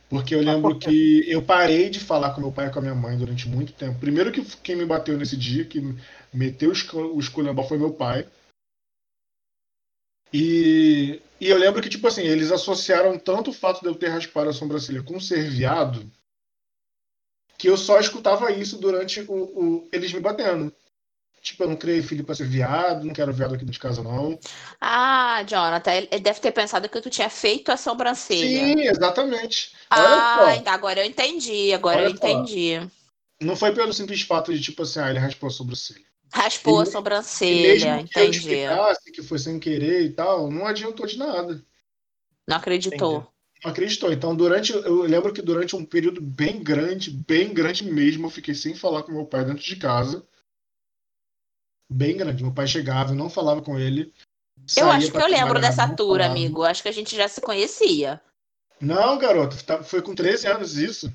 Porque eu lembro que eu parei de falar com meu pai e com a minha mãe durante muito tempo. Primeiro que quem me bateu nesse dia, que meteu o esculhambão foi meu pai. E, e eu lembro que, tipo assim, eles associaram tanto o fato de eu ter raspado a sobrancelha com ser viado, que eu só escutava isso durante o, o- eles me batendo. Tipo, eu não criei filho pra ser viado, não quero viado aqui dentro de casa, não. Ah, Jonathan, ele deve ter pensado que tu tinha feito a sobrancelha. Sim, exatamente. Ah, só, agora eu entendi, agora Olha eu só. entendi. não foi pelo simples fato de, tipo assim, ah, ele raspou a sobrancelha. Raspou a E- E sobrancelha, mesmo que eu entendi. explicasse que foi sem querer e tal, não adiantou de nada. Não acreditou. Não acreditou. Então, durante. Eu lembro que durante um período bem grande, bem grande mesmo, eu fiquei sem falar com meu pai dentro de casa. Bem grande. Meu pai chegava, eu não falava com ele. Eu acho que eu lembro dessa tour, falava. amigo. Acho que a gente já se conhecia. Não, garoto, tá- foi com 13 anos isso.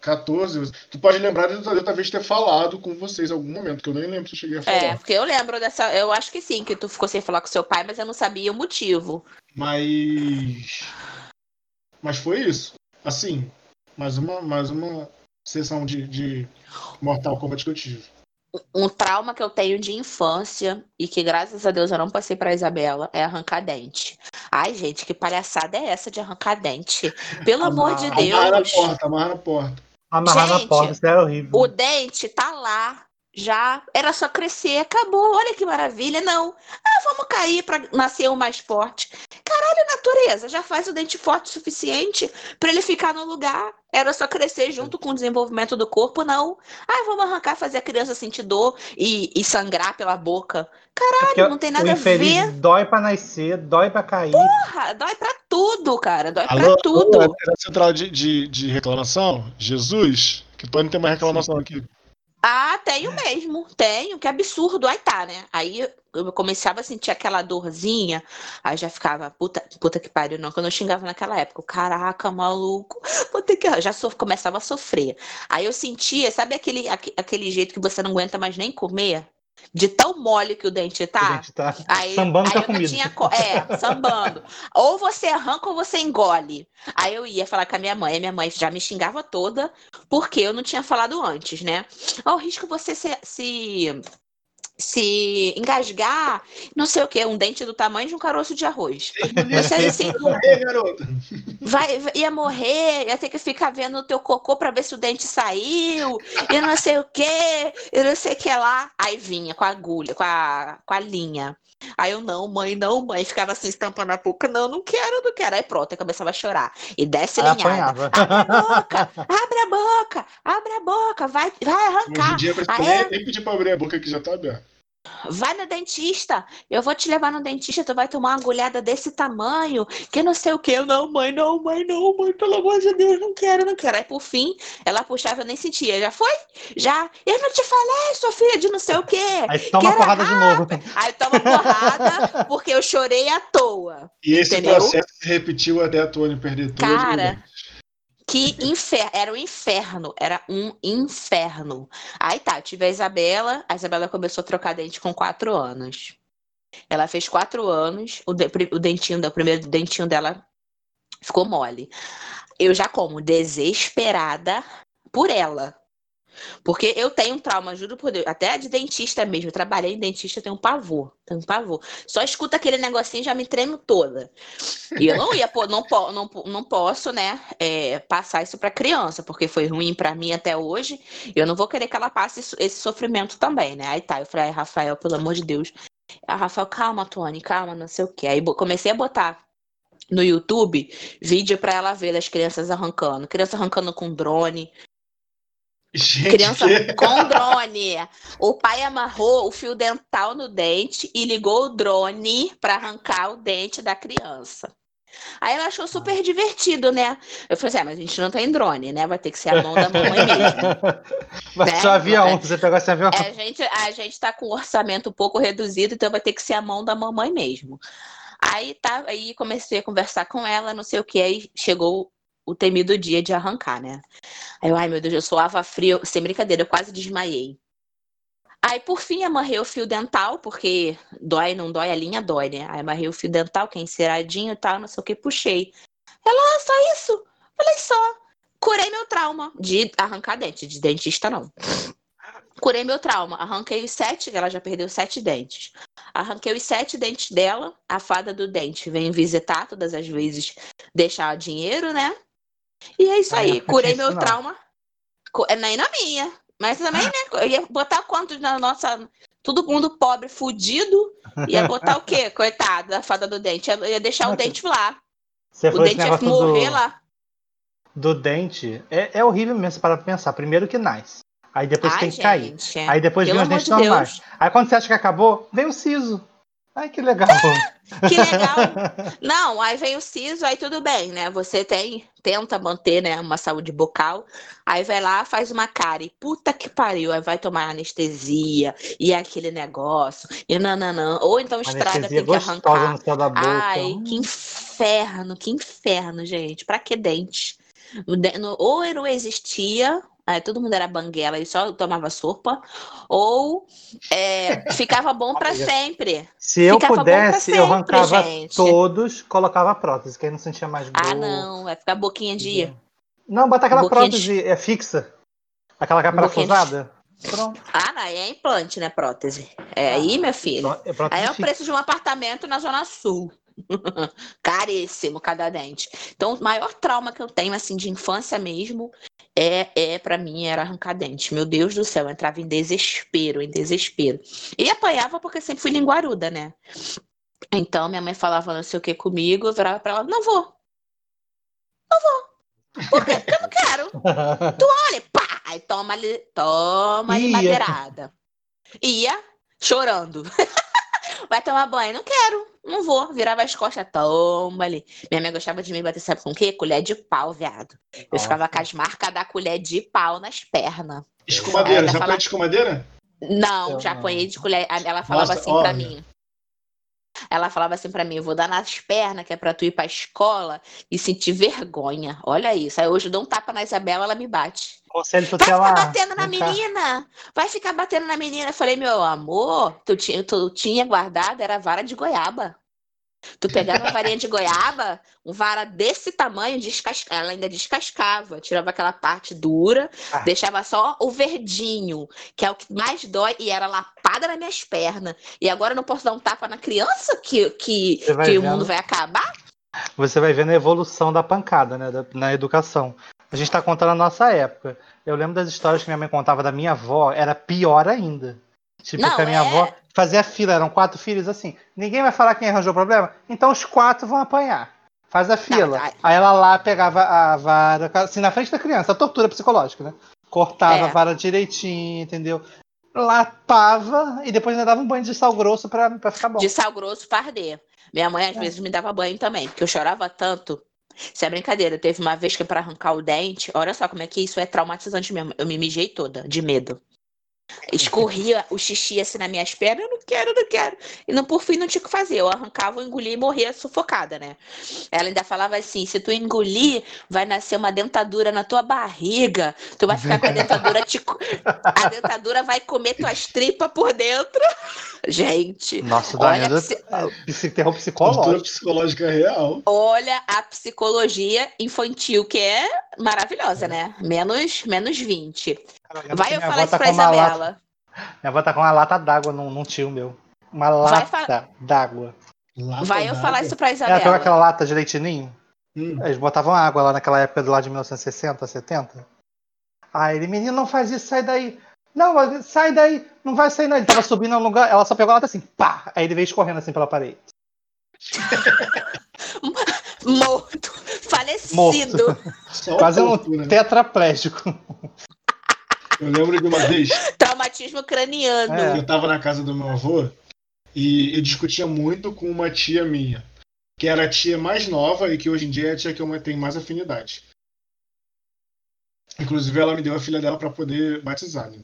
14. Tu pode lembrar de eu talvez ter falado com vocês em algum momento, que eu nem lembro se eu cheguei a falar. É, porque eu lembro dessa. Eu acho que sim, que tu ficou sem falar com seu pai, mas eu não sabia o motivo. Mas. Mas foi isso. Assim, mais uma, mais uma sessão de, de Mortal Kombat que eu tive. Um trauma que eu tenho de infância e que, graças a Deus, eu não passei pra Isabela é arrancar dente. Ai, gente, que palhaçada é essa de arrancar dente? Pelo amor de Amarra- Amarra na Deus. porta, amarra na porta. Amarrar na Gente, porta, isso é horrível. O dente tá lá. Já era só crescer, acabou. Olha que maravilha. Não. Ah, vamos cair pra nascer um mais forte. Caralho, natureza, já faz o dente forte o suficiente pra ele ficar no lugar. Era só crescer junto com o desenvolvimento do corpo, não. Ah, vamos arrancar, fazer a criança sentir dor e, e sangrar pela boca. Caralho, Porque não tem o nada a ver. dói pra nascer, dói pra cair. Porra, dói pra tudo, cara. Dói Alô, pra tudo. alô, central de, de, de reclamação? Jesus? Que pode ter mais reclamação aqui. Ah, tenho mesmo, tenho, que absurdo. Aí tá, né? Aí eu começava a sentir aquela dorzinha, aí já ficava, puta, puta que pariu, não, que eu xingava naquela época. Caraca, maluco, vou ter que. Já so- começava a sofrer. Aí eu sentia, sabe aquele, aque- aquele jeito que você não aguenta mais nem comer? De tão mole que o dente tá? gente tá Aí, sambando aí com a comida. tinha É, sambando. Ou você arranca ou você engole. Aí eu ia falar com a minha mãe, a minha mãe já me xingava toda, porque eu não tinha falado antes, né? Ao risco você se, se se engasgar, não sei o que, um dente do tamanho de um caroço de arroz. Você assim, Ei, garoto. vai, ia morrer, ia ter que ficar vendo o teu cocô pra ver se o dente saiu, e não sei o que, e não sei o que lá. Aí vinha com a agulha, com a, com a linha. Aí eu, não, mãe, não, mãe. Ficava assim, estampando a boca. Não, não quero, não quero. Aí pronto, eu começava a chorar. E desce apanhava. Abre a boca, abre a boca, abre a boca, vai, vai Hoje em arrancar. dia, pra Aí nem, nem pedir pra abrir a boca que já tá aberta. Vai no dentista, eu vou te levar no dentista, tu vai tomar uma agulhada desse tamanho, que não sei o que. Eu, não, mãe, não, mãe, não, mãe, pelo amor de Deus, não quero, não quero. Aí por fim, ela puxava, eu nem sentia. Já foi? Já? Eu não te falei, sua filha de não sei o quê. Aí toma Quero porrada de novo. Aí toma porrada, porque eu chorei à toa. E esse Entendeu? processo se repetiu até a Tony perder os Cara. Que inferno, era um inferno, era um inferno. Aí tá, tive a Isabela, a Isabela começou a trocar dente com quatro anos. Ela fez quatro anos, o, de- o dentinho, o primeiro dentinho dela ficou mole. Eu já como desesperada por ela. Porque eu tenho um trauma, juro por Deus, até de dentista mesmo. Eu trabalhei em dentista, tenho um pavor, tenho um pavor. Só escuta aquele negocinho já me tremo toda. E eu não ia, pô, não, não, não posso, né, é, passar isso pra criança, porque foi ruim pra mim até hoje. Eu não vou querer que ela passe isso- esse sofrimento também, né? Aí tá, eu falei, "Ai, Rafael, pelo amor de Deus. A Rafael, calma, Tony, calma, não sei o quê. Aí comecei a botar no YouTube vídeo pra ela ver das crianças arrancando. Criança arrancando com drone, Gente, Criança que- com drone. O pai amarrou o fio dental no dente e ligou o drone para arrancar o dente da criança. Aí ela achou super divertido, né? Eu falei assim, ah, mas a gente não tem drone, né? Vai ter que ser a mão da mamãe mesmo. Vai Né? um avião, você pegou esse avião. É, a, gente, a gente tá com um orçamento um pouco reduzido, então vai ter que ser a mão da mamãe mesmo. Aí tá, aí comecei a conversar com ela, não sei o que, aí chegou o temido dia de arrancar, né? Aí eu, ai meu Deus, eu suava frio, sem brincadeira, eu quase desmaiei. Aí, por fim, amarrei o fio dental, porque dói, não dói, a linha dói, né? Aí amarrei o fio dental, que é enceradinho e tal, não sei o que, puxei. Ela, ah, só isso? Falei, só. Curei meu trauma de arrancar dente, de dentista não. Curei meu trauma. Arranquei os sete, ela já perdeu sete dentes. Arranquei os sete dentes dela. A fada do dente vem visitar todas as vezes, deixar dinheiro, né? E é isso Ah, aí. nunca Curei meu não. trauma. É, Nem na minha. Mas também, né? Eu ia botar quanto na nossa. Todo mundo pobre, fudido. Ia botar o quê? Coitado da fada do dente. Eu ia deixar o dente lá. O dente ia morrer do, lá. do dente. É, é horrível mesmo você parar pra pensar. Primeiro que nasce. Aí depois Ai, tem que cair. gente. Aí depois Pelo vem os dentes de normais. Aí quando você acha que acabou, vem o siso. Ai, que legal. Que legal. Não, aí vem o siso, aí tudo bem, né? Você tem, tenta manter, né, uma saúde bucal, aí vai lá, faz uma cárie. Puta que pariu, aí vai tomar anestesia e aquele negócio, e nananã. Ou então estraga, Anestesia tem que arrancar. da boca. Ai, que inferno, que inferno, gente. Pra que dente? No- Ou não existia, aí todo mundo era banguela e só tomava sopa, ou é, ficava bom pra Amiga, sempre. Se eu ficava pudesse, eu sempre, arrancava gente. todos, colocava prótese, que aí não sentia mais dor. Ah, não, vai ficar boquinha de. Não, bota aquela Boquinha de- prótese é fixa. Aquela que é de- parafusada. Pronto. Ah, não, é implante, né, prótese? É aí, meu filho. É Aí é o preço de um apartamento na Zona Sul. Caríssimo cada dente. Então, o maior trauma que eu tenho, assim, de infância mesmo, é, é para mim, era arrancar dente. Meu Deus do céu, eu entrava em desespero, em desespero. E apanhava porque sempre fui linguaruda, né? Então, minha mãe falava não sei o que comigo, eu virava pra ela, não vou. Não vou. Por quê? Porque eu não quero. Olha, pá! Aí toma ali, toma ali madeirada. Ia chorando. Vai tomar banho? Não quero, não vou. Virava as costas, toma ali. Minha mãe gostava de me bater, sabe com o quê? Colher de pau, viado. Eu Nossa. ficava com as marcas da colher de pau nas pernas. Escumadeira, Ela já fala- foi de escumadeira? Não, Eu já não. apanhei de colher. Ela falava Nossa, assim pra olha. mim. Ela falava assim pra mim, eu vou dar nas pernas, que é pra tu ir pra escola e sentir vergonha. Olha isso. Aí hoje eu dou um tapa na Isabela, ela me bate. Conselho Vai ficar batendo na Vem cá. menina! Vai ficar batendo na menina. Eu falei, meu amor, tu tinha, tu tinha guardado, era vara de goiaba. Tu pegava uma varinha de goiaba, um vara desse tamanho, descas... ela ainda descascava, tirava aquela parte dura, Ah. deixava só o verdinho, que é o que mais dói, e era lapada nas minhas pernas. E agora eu não posso dar um tapa na criança que, que, que o vendo. mundo vai acabar? Você vai vendo a evolução da pancada, né? da- na educação. A gente tá contando a nossa época. Eu lembro das histórias que minha mãe contava da minha avó, era pior ainda. Tipo, Não, que a minha é- avó fazia fila, eram quatro filhos assim. Ninguém vai falar quem arranjou o problema? Então os quatro vão apanhar. Faz a fila. ai. Aí ela lá pegava a vara, assim, na frente da criança, a tortura psicológica, né? Cortava É. a vara direitinho, entendeu? Lapava e depois ainda dava um banho de sal grosso pra, pra ficar bom. De sal grosso pra arder. Minha mãe às É. vezes me dava banho também, porque eu chorava tanto. Isso é brincadeira. Teve uma vez que para arrancar o dente, olha só como é que isso é traumatizante mesmo. Eu me mijei toda, de medo. Escorria o xixi assim nas minhas pernas, eu não quero, eu não quero. E não, por fim não tinha o que fazer. Eu arrancava, eu engolia e morria sufocada, né? Ela ainda falava assim: se tu engolir, vai nascer uma dentadura na tua barriga. Tu vai ficar com a dentadura te... A dentadura vai comer tuas tripas por dentro. Gente, Nossa, Olha, Danilo, psi- esse terror psicológico. psicológica real. olha a psicologia infantil, que é maravilhosa, né? Menos, menos 20. Vai eu falar isso tá pra Isabela. Minha avó tá com uma lata d'água num, num tio meu. Uma Vai lata fa- d'água. Lata Vai eu d'água. falar isso pra Ela pegou Isabela. aquela lata de leitinho? Hum. Eles botavam água lá naquela época do lado de 1960, 70. Aí ele, menino, não faz isso, sai daí. Não, sai daí, não vai sair não. Ele tava subindo no lugar, ela só pegou a lata assim, pá! Aí ele veio escorrendo assim pela parede. Morto. Falecido. Morto. Quase um né? tetraplégico. Eu lembro de uma vez Traumatismo craniano. É. eu tava na casa do meu avô e eu discutia muito com uma tia minha, que era a tia mais nova e que hoje em dia é a tia que eu tenho mais afinidade. Inclusive, ela me deu a filha dela para poder batizar. né?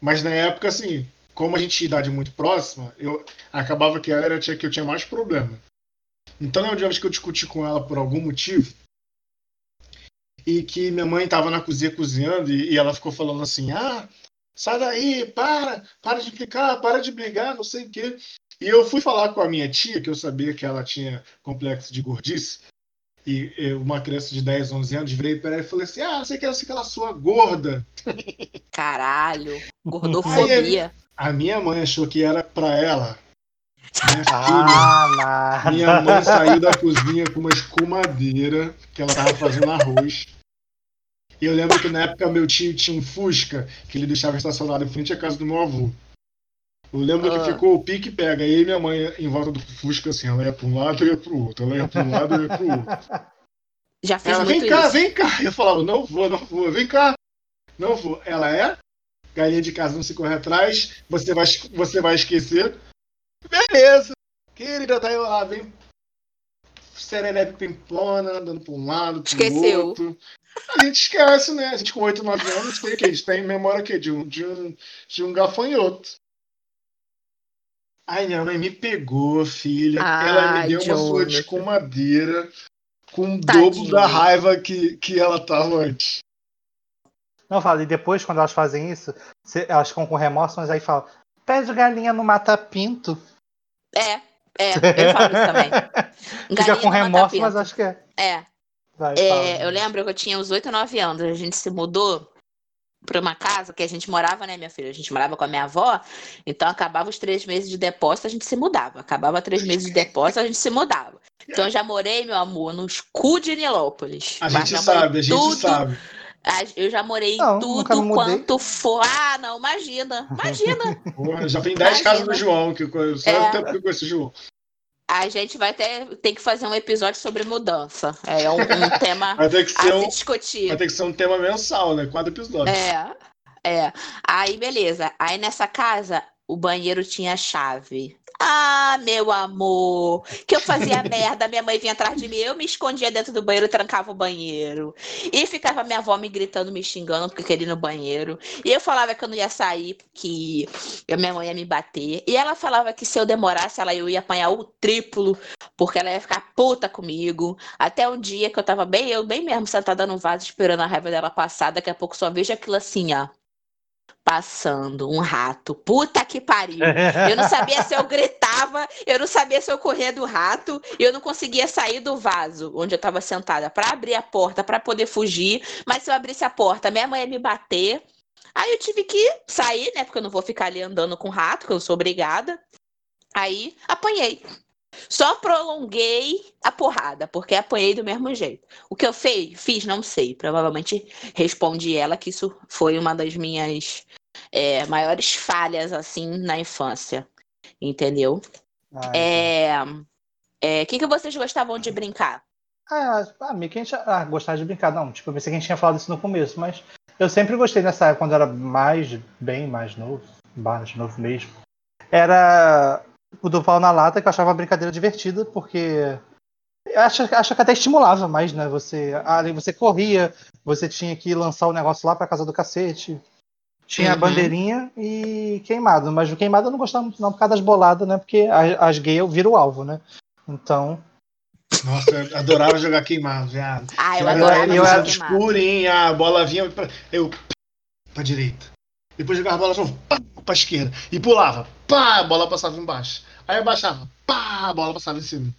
Mas na época, assim, como a gente tinha idade muito próxima, eu acabava que ela era a tia que eu tinha mais problema. Então, é um dia que eu discuti com ela por algum motivo e que minha mãe estava na cozinha cozinhando e, e ela ficou falando assim: ah, sai daí, para, para de implicar, para de brigar, não sei o quê. E eu fui falar com a minha tia, que eu sabia que ela tinha complexo de gordice, e eu, uma criança de 10, 11 anos, virei para ela e falei assim: ah, você quer ser aquela sua gorda. Caralho. Gordofobia. A minha mãe achou que era para ela. Minha filha, Ah, nada. minha mãe saiu da cozinha com uma escumadeira, que ela tava fazendo arroz. E eu lembro que na época meu tio tinha um Fusca, que ele deixava estacionado em frente à casa do meu avô. Eu lembro Ah. que ficou o pique pega. Aí minha mãe em volta do Fusca, assim, ela ia para um lado e ia para o outro. Ela ia para um lado e ia para o outro. Já fiz Ela, muito vem cá, isso. vem cá. Eu falava, não vou, não vou, vem cá. Não vou. Ela é? Galinha de casa não se corre atrás. Você vai, você vai esquecer. Beleza. Querida, tá eu lá, vem. Serelepe pimpona, andando pra um lado, pro Esqueceu. outro. A gente esquece, né? A gente com 8, 9 anos tem o quê? A gente tem memória o quê? De um, de um, de um gafanhoto. Ai, minha mãe me pegou, filha. ela me deu uma sua descomadeira com o dobro da raiva que, que ela tava antes. Não, fala, e depois, quando elas fazem isso, elas ficam com remorso, mas aí falam, pede galinha no mata-pinto. É, é, eu falo isso também. Fica Galinha com no remorso, mas acho que é. É, Vai, É, eu lembro que eu tinha uns 8 ou 9 anos. A gente se mudou para uma casa que a gente morava, né, minha filha? A gente morava com a minha avó, então acabava os três meses de depósito, a gente se mudava. Acabava três meses de depósito, a gente se mudava. Então eu já morei, meu amor, nos cu de Nilópolis. A gente sabe, a gente tudo- sabe. Eu já morei em Não, nunca tudo quanto for. Ah, não, imagina, imagina. Porra, já tem 10 casas do. João, que eu conheço. Só É. o tempo que eu conheço o João. A gente vai ter, tem que fazer um episódio sobre mudança. É um, um tema Vai ter que a ser se um, discutir. vai ter que ser um tema mensal, né? Quatro episódios. É, é. Aí, beleza. Aí nessa casa, o banheiro tinha chave. Ah, meu amor, que eu fazia merda, minha mãe vinha atrás de mim, eu me escondia dentro do banheiro, trancava o banheiro. E ficava minha avó me gritando, me xingando porque queria ir no banheiro. E eu falava que eu não ia sair, que a minha mãe ia me bater. E ela falava que se eu demorasse, ela eu ia apanhar o triplo, porque ela ia ficar puta comigo. Até um dia que eu tava bem, eu bem mesmo sentada no vaso esperando a raiva dela passar, daqui a pouco só vejo aquilo assim, ó. Passando, um rato. Puta que pariu. Eu não sabia se eu gritava tava, eu não sabia se eu corria do rato, e eu não conseguia sair do vaso onde eu tava sentada para abrir a porta para poder fugir, mas se eu abrisse a porta, minha mãe ia me bater. Aí eu tive que sair, né, porque eu não vou ficar ali andando com rato, que eu sou obrigada. Aí apanhei. Só prolonguei a porrada, porque apanhei do mesmo jeito. O que eu fei, fiz, não sei. Provavelmente respondi ela que isso foi uma das minhas é, maiores falhas, assim, na infância. Entendeu? Ah, É. é, O que, que vocês gostavam de brincar? Ah, meio que a gente. Ah, gostar de brincar. Não, tipo, eu pensei que a gente tinha falado isso no começo, mas eu sempre gostei nessa época, quando eu era mais, bem mais novo, mais novo mesmo. Era do pau na lata, que eu achava uma brincadeira divertida, porque. eu Acho, acho que até estimulava mais, né? Você, ali você corria, você tinha que lançar o negócio lá pra casa do cacete. Tinha a Uhum. bandeirinha e queimado, mas o queimado eu não gostava muito não por causa das boladas, né? Porque as, as gays viram o alvo, né? Então, Nossa, eu adorava jogar queimado, viado. Ah, eu Eu- adorava eu jogar era escurinha, a bola vinha pra, eu pra direita. Depois jogava a bola de novo, pá, pra esquerda. E pulava, pá, a bola passava embaixo. Aí eu baixava, pá, a bola passava em cima.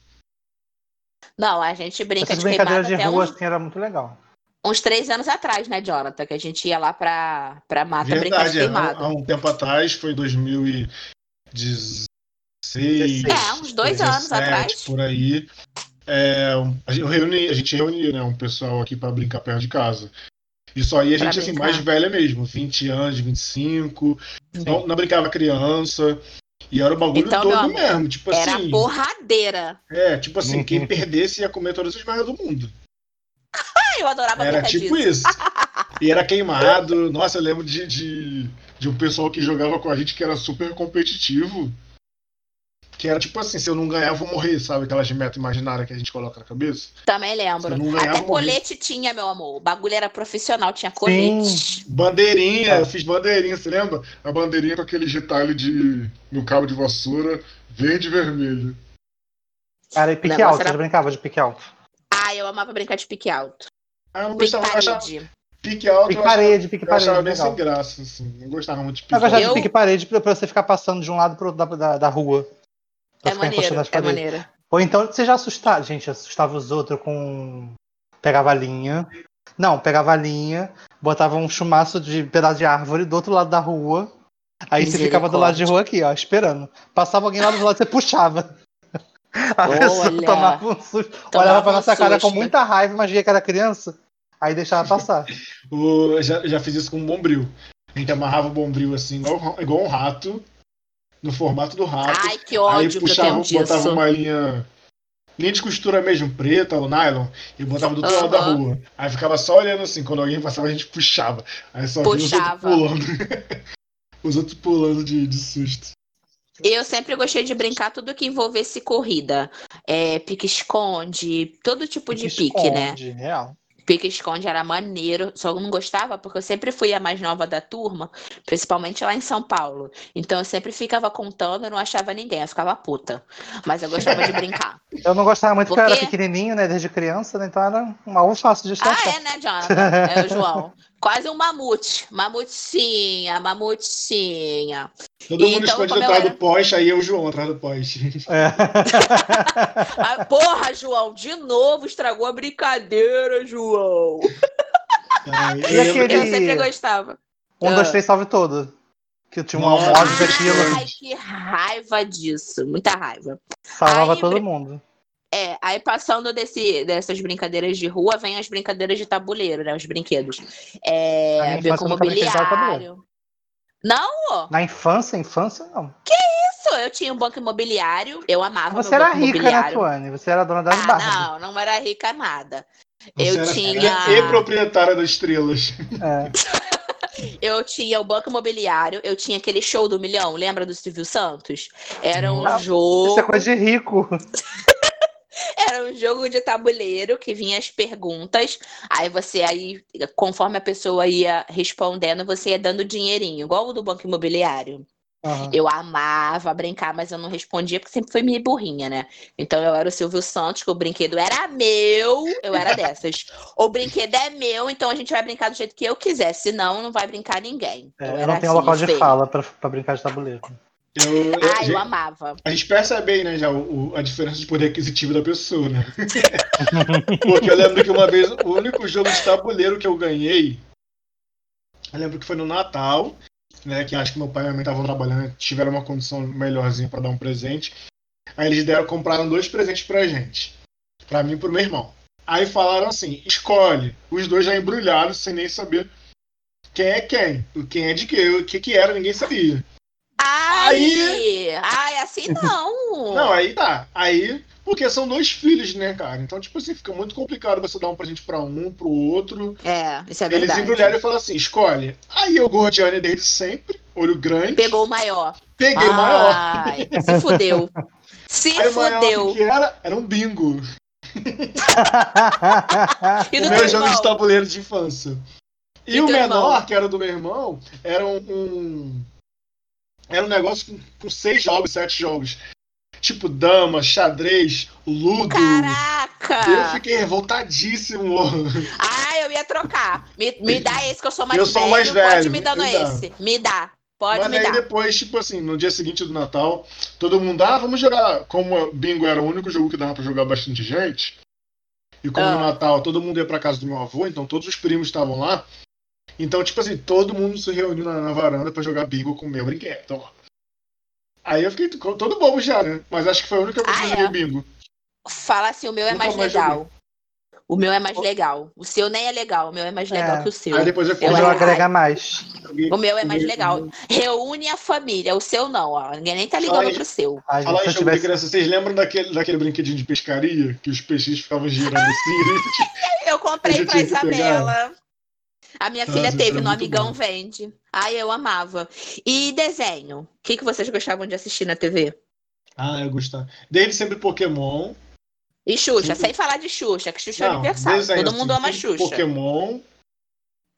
Não, a gente brinca essas de brincadeiras de até rua uns, assim, era muito legal. uns três anos atrás, né, Jonathan? Que a gente ia lá pra, pra mata brincar de Verdade, é, queimado. há, há um tempo atrás, foi 2016. É, uns dois anos 17, atrás. Por aí. É, a, gente, eu reuni, a gente reunia né, um pessoal aqui pra brincar perto de casa. Só ia Pra gente assim, mais velha mesmo, 20 anos, 25. Sim. Não, não brincava criança. E era o bagulho Então, todo amor, mesmo. Tipo Era assim. porradeira. É, tipo assim, Uhum. quem perdesse ia comer todas as merdas do mundo. Eu adorava Era tipo disso. isso. E era queimado. Nossa, eu lembro de, de, de um pessoal que jogava com a gente que era super competitivo. Que era tipo assim, se eu não ganhar, eu vou morrer, sabe? Aquelas metas imaginárias que a gente coloca na cabeça. Também Se lembro. eu não ganhar, Até colete tinha, meu amor. O bagulho era profissional, tinha colete. Bandeirinha, É. eu fiz bandeirinha, você lembra? A bandeirinha com aquele retalho de. no cabo de vassoura, verde e vermelho. Cara, e pique alto, era- você brincava de pique alto. Ah, eu amava brincar de pique alto. Ah, eu não Pique gostava, achava, parede. pique alto, Pique eu achava, parede, pique eu achava parede, bem sem graça, assim. Não gostava muito de pique Eu gostava Eu- de pique parede pra, pra você ficar passando de um lado pro outro da, da, da rua. Pra É ficar encostando maneiro, nas é paredes. maneiro. Ou então você já assustava, gente, assustava os outros com. Pegava a linha. Não, pegava a linha, botava um chumaço de pedaço de árvore do outro lado da rua. Aí você ficava do lado de rua aqui, ó, esperando. Passava alguém lá do lado, você puxava. A pessoa Olha, tomava um susto. tomava olhava pra um nossa cara com muita raiva, mas via que era criança. Aí deixava passar. O- eu já, já fiz isso com um bombril. A gente amarrava o bombril assim, igual, igual um rato, no formato do rato. Ai, que aí ódio que eu puxava, tenho botava disso. uma linha. Linha de costura mesmo, preta ou nylon, e botava do outro lado da rua. Aí ficava só olhando assim, quando alguém passava, a gente puxava. Aí só via os outros Puxava. pulando. os outros pulando de, de susto. Eu sempre gostei de brincar tudo que envolvesse corrida. É, pique-esconde, todo tipo de pique, né? Esconde, Real. Pique-esconde era maneiro, só eu não gostava porque eu sempre fui a mais nova da turma, principalmente lá em São Paulo. Então eu sempre ficava contando e não achava ninguém, eu ficava puta. Mas eu gostava de brincar. Eu não gostava muito porque eu Por era pequenininho, né? Desde criança, né? Então era um alvo fácil de achar. Ah, é, né, Jonathan? É o João. Quase um mamute. Mamutinha, mamutinha. Todo mundo Então, esconde eu atrás era- do poste, aí eu e o João atrás do poste. É. Ah, porra, João, de novo estragou a brincadeira, João. E eu lembro aquele- Eu sempre gostava. Um, Ah. dois, três, salve todo. Que tinha um Nossa. almoço daquilo. Ai, que raiva disso. Muita raiva. Salvava Aí, todo mundo. É, aí passando desse, dessas brincadeiras de rua, vem as brincadeiras de tabuleiro, né? Os brinquedos. É, banco infância Não, Na infância, infância, não. isso, eu tinha um banco imobiliário, eu amava Você meu era banco rica, né, imobiliário. Tuane? Você era dona das Ah, Barbies. não, não era rica nada. Você Eu era tinha- E proprietária das estrelas. É. Eu tinha o banco imobiliário, eu tinha aquele show do milhão, lembra do Silvio Santos? Era um Não, jogo. Isso é coisa de rico. Era um jogo de tabuleiro que vinha as perguntas. Aí você aí, conforme a pessoa ia respondendo, você ia dando dinheirinho, igual o do banco imobiliário. Aham. Eu amava brincar, mas eu não respondia porque sempre foi meio burrinha, né? Então eu era o Silvio Santos, que o brinquedo era meu, eu era dessas. O brinquedo é meu, então a gente vai brincar do jeito que eu quiser, senão não vai brincar ninguém. É, eu eu não tenho assim, local de feia. fala pra brincar de tabuleiro. Eu, Ah, eu amava. a gente percebe aí, né, já o, o- a diferença de poder aquisitivo da pessoa, né? Porque eu lembro que uma vez, o único jogo de tabuleiro que eu ganhei, eu lembro que foi no Natal, né, que acho que meu pai e minha mãe estavam trabalhando, tiveram uma condição melhorzinha pra dar um presente. Aí eles deram, compraram dois presentes pra gente. Pra mim e pro meu irmão. Aí falaram assim, escolhe. Os dois já embrulhados, sem nem saber quem é quem. Quem é de quê, o que que era, ninguém sabia. Ai! Ai, assim não! Não, aí tá. Aí, porque são dois filhos, né, cara? Então, tipo assim, fica muito complicado você dar um presente pra um, pro outro. É, isso é Eles verdade. embrulharam e falaram assim: escolhe. Aí eu, Gordiane, desde sempre, olho grande, Pegou o maior. peguei o maior. Ai, se fudeu. Se Aí o fudeu. que era, era um bingo. E O meu jogo irmão? de tabuleiro de infância. E, E o menor, irmão? que era do meu irmão, era um. um- era um negócio com, com seis jogos, sete jogos. Tipo dama, xadrez, ludo. Eu Caraca! fiquei revoltadíssimo. Ah, eu ia trocar. Me, me dá esse que eu sou mais Eu velho. sou mais Pode velho, me dando me dá. esse. Me dá. Pode Mas me aí dar. depois, tipo assim, no dia seguinte do Natal, todo mundo, ah, vamos jogar. Como bingo era o único jogo que dava pra jogar bastante gente. E como Ah. no Natal todo mundo ia pra casa do meu avô, então todos os primos estavam lá. Então, tipo assim, todo mundo se reuniu na, na varanda pra jogar bingo com o meu brinquedo. ó. Aí eu fiquei to- todo bobo já, né? Mas acho que foi a única vez que Ah, eu joguei é? bingo. Fala assim, o meu é Nunca mais mais legal. O meu é mais legal. O seu nem é legal. O meu é mais legal É. que o seu. Aí depois eu fui Eu Ele acho- não jogar. agrega mais. O meu é mais legal. Reúne a família. O seu não, ó. Ninguém nem tá ligando Ai. pro seu. Ai, Falar gente, em tivesse... criança, vocês lembram daquele, daquele brinquedinho de pescaria? Que os peixes ficavam girando assim? Eu comprei Eu pra que. Isabela. A minha Nossa, filha teve era no Amigão bom. Vende. Ai, eu amava. E desenho? O que, que vocês gostavam de assistir na TV? ah, eu gostava. Desde sempre Pokémon. E Xuxa, Sim. sem falar de Xuxa, que Xuxa é Não, universal. desenho, Todo mundo assim, ama sempre Xuxa. Pokémon,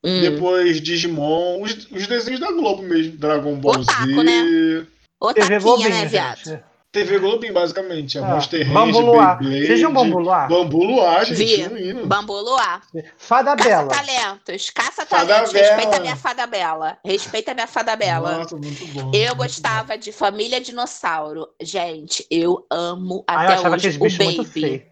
Hum. depois Digimon, os, os desenhos da Globo mesmo, Dragon Ball Otaku, Z, né? Ô, TV taquinha, Globinho, né, viado? TV Globinho, basicamente. A Ah, Monster Range, Bambu Luar. Beyblade, Vocês viam Bambu Luar? Bambu Luar, gente, Vi. um. Bambu Luar. Fada Bela. Caça-talentos. Fada Caça-talentos. Bela. Respeita a minha fada bela. Respeita a minha fada bela. Nossa, muito bom. Eu muito gostava de Família Dinossauro. Gente, eu amo eu até achava hoje o Baby. bom.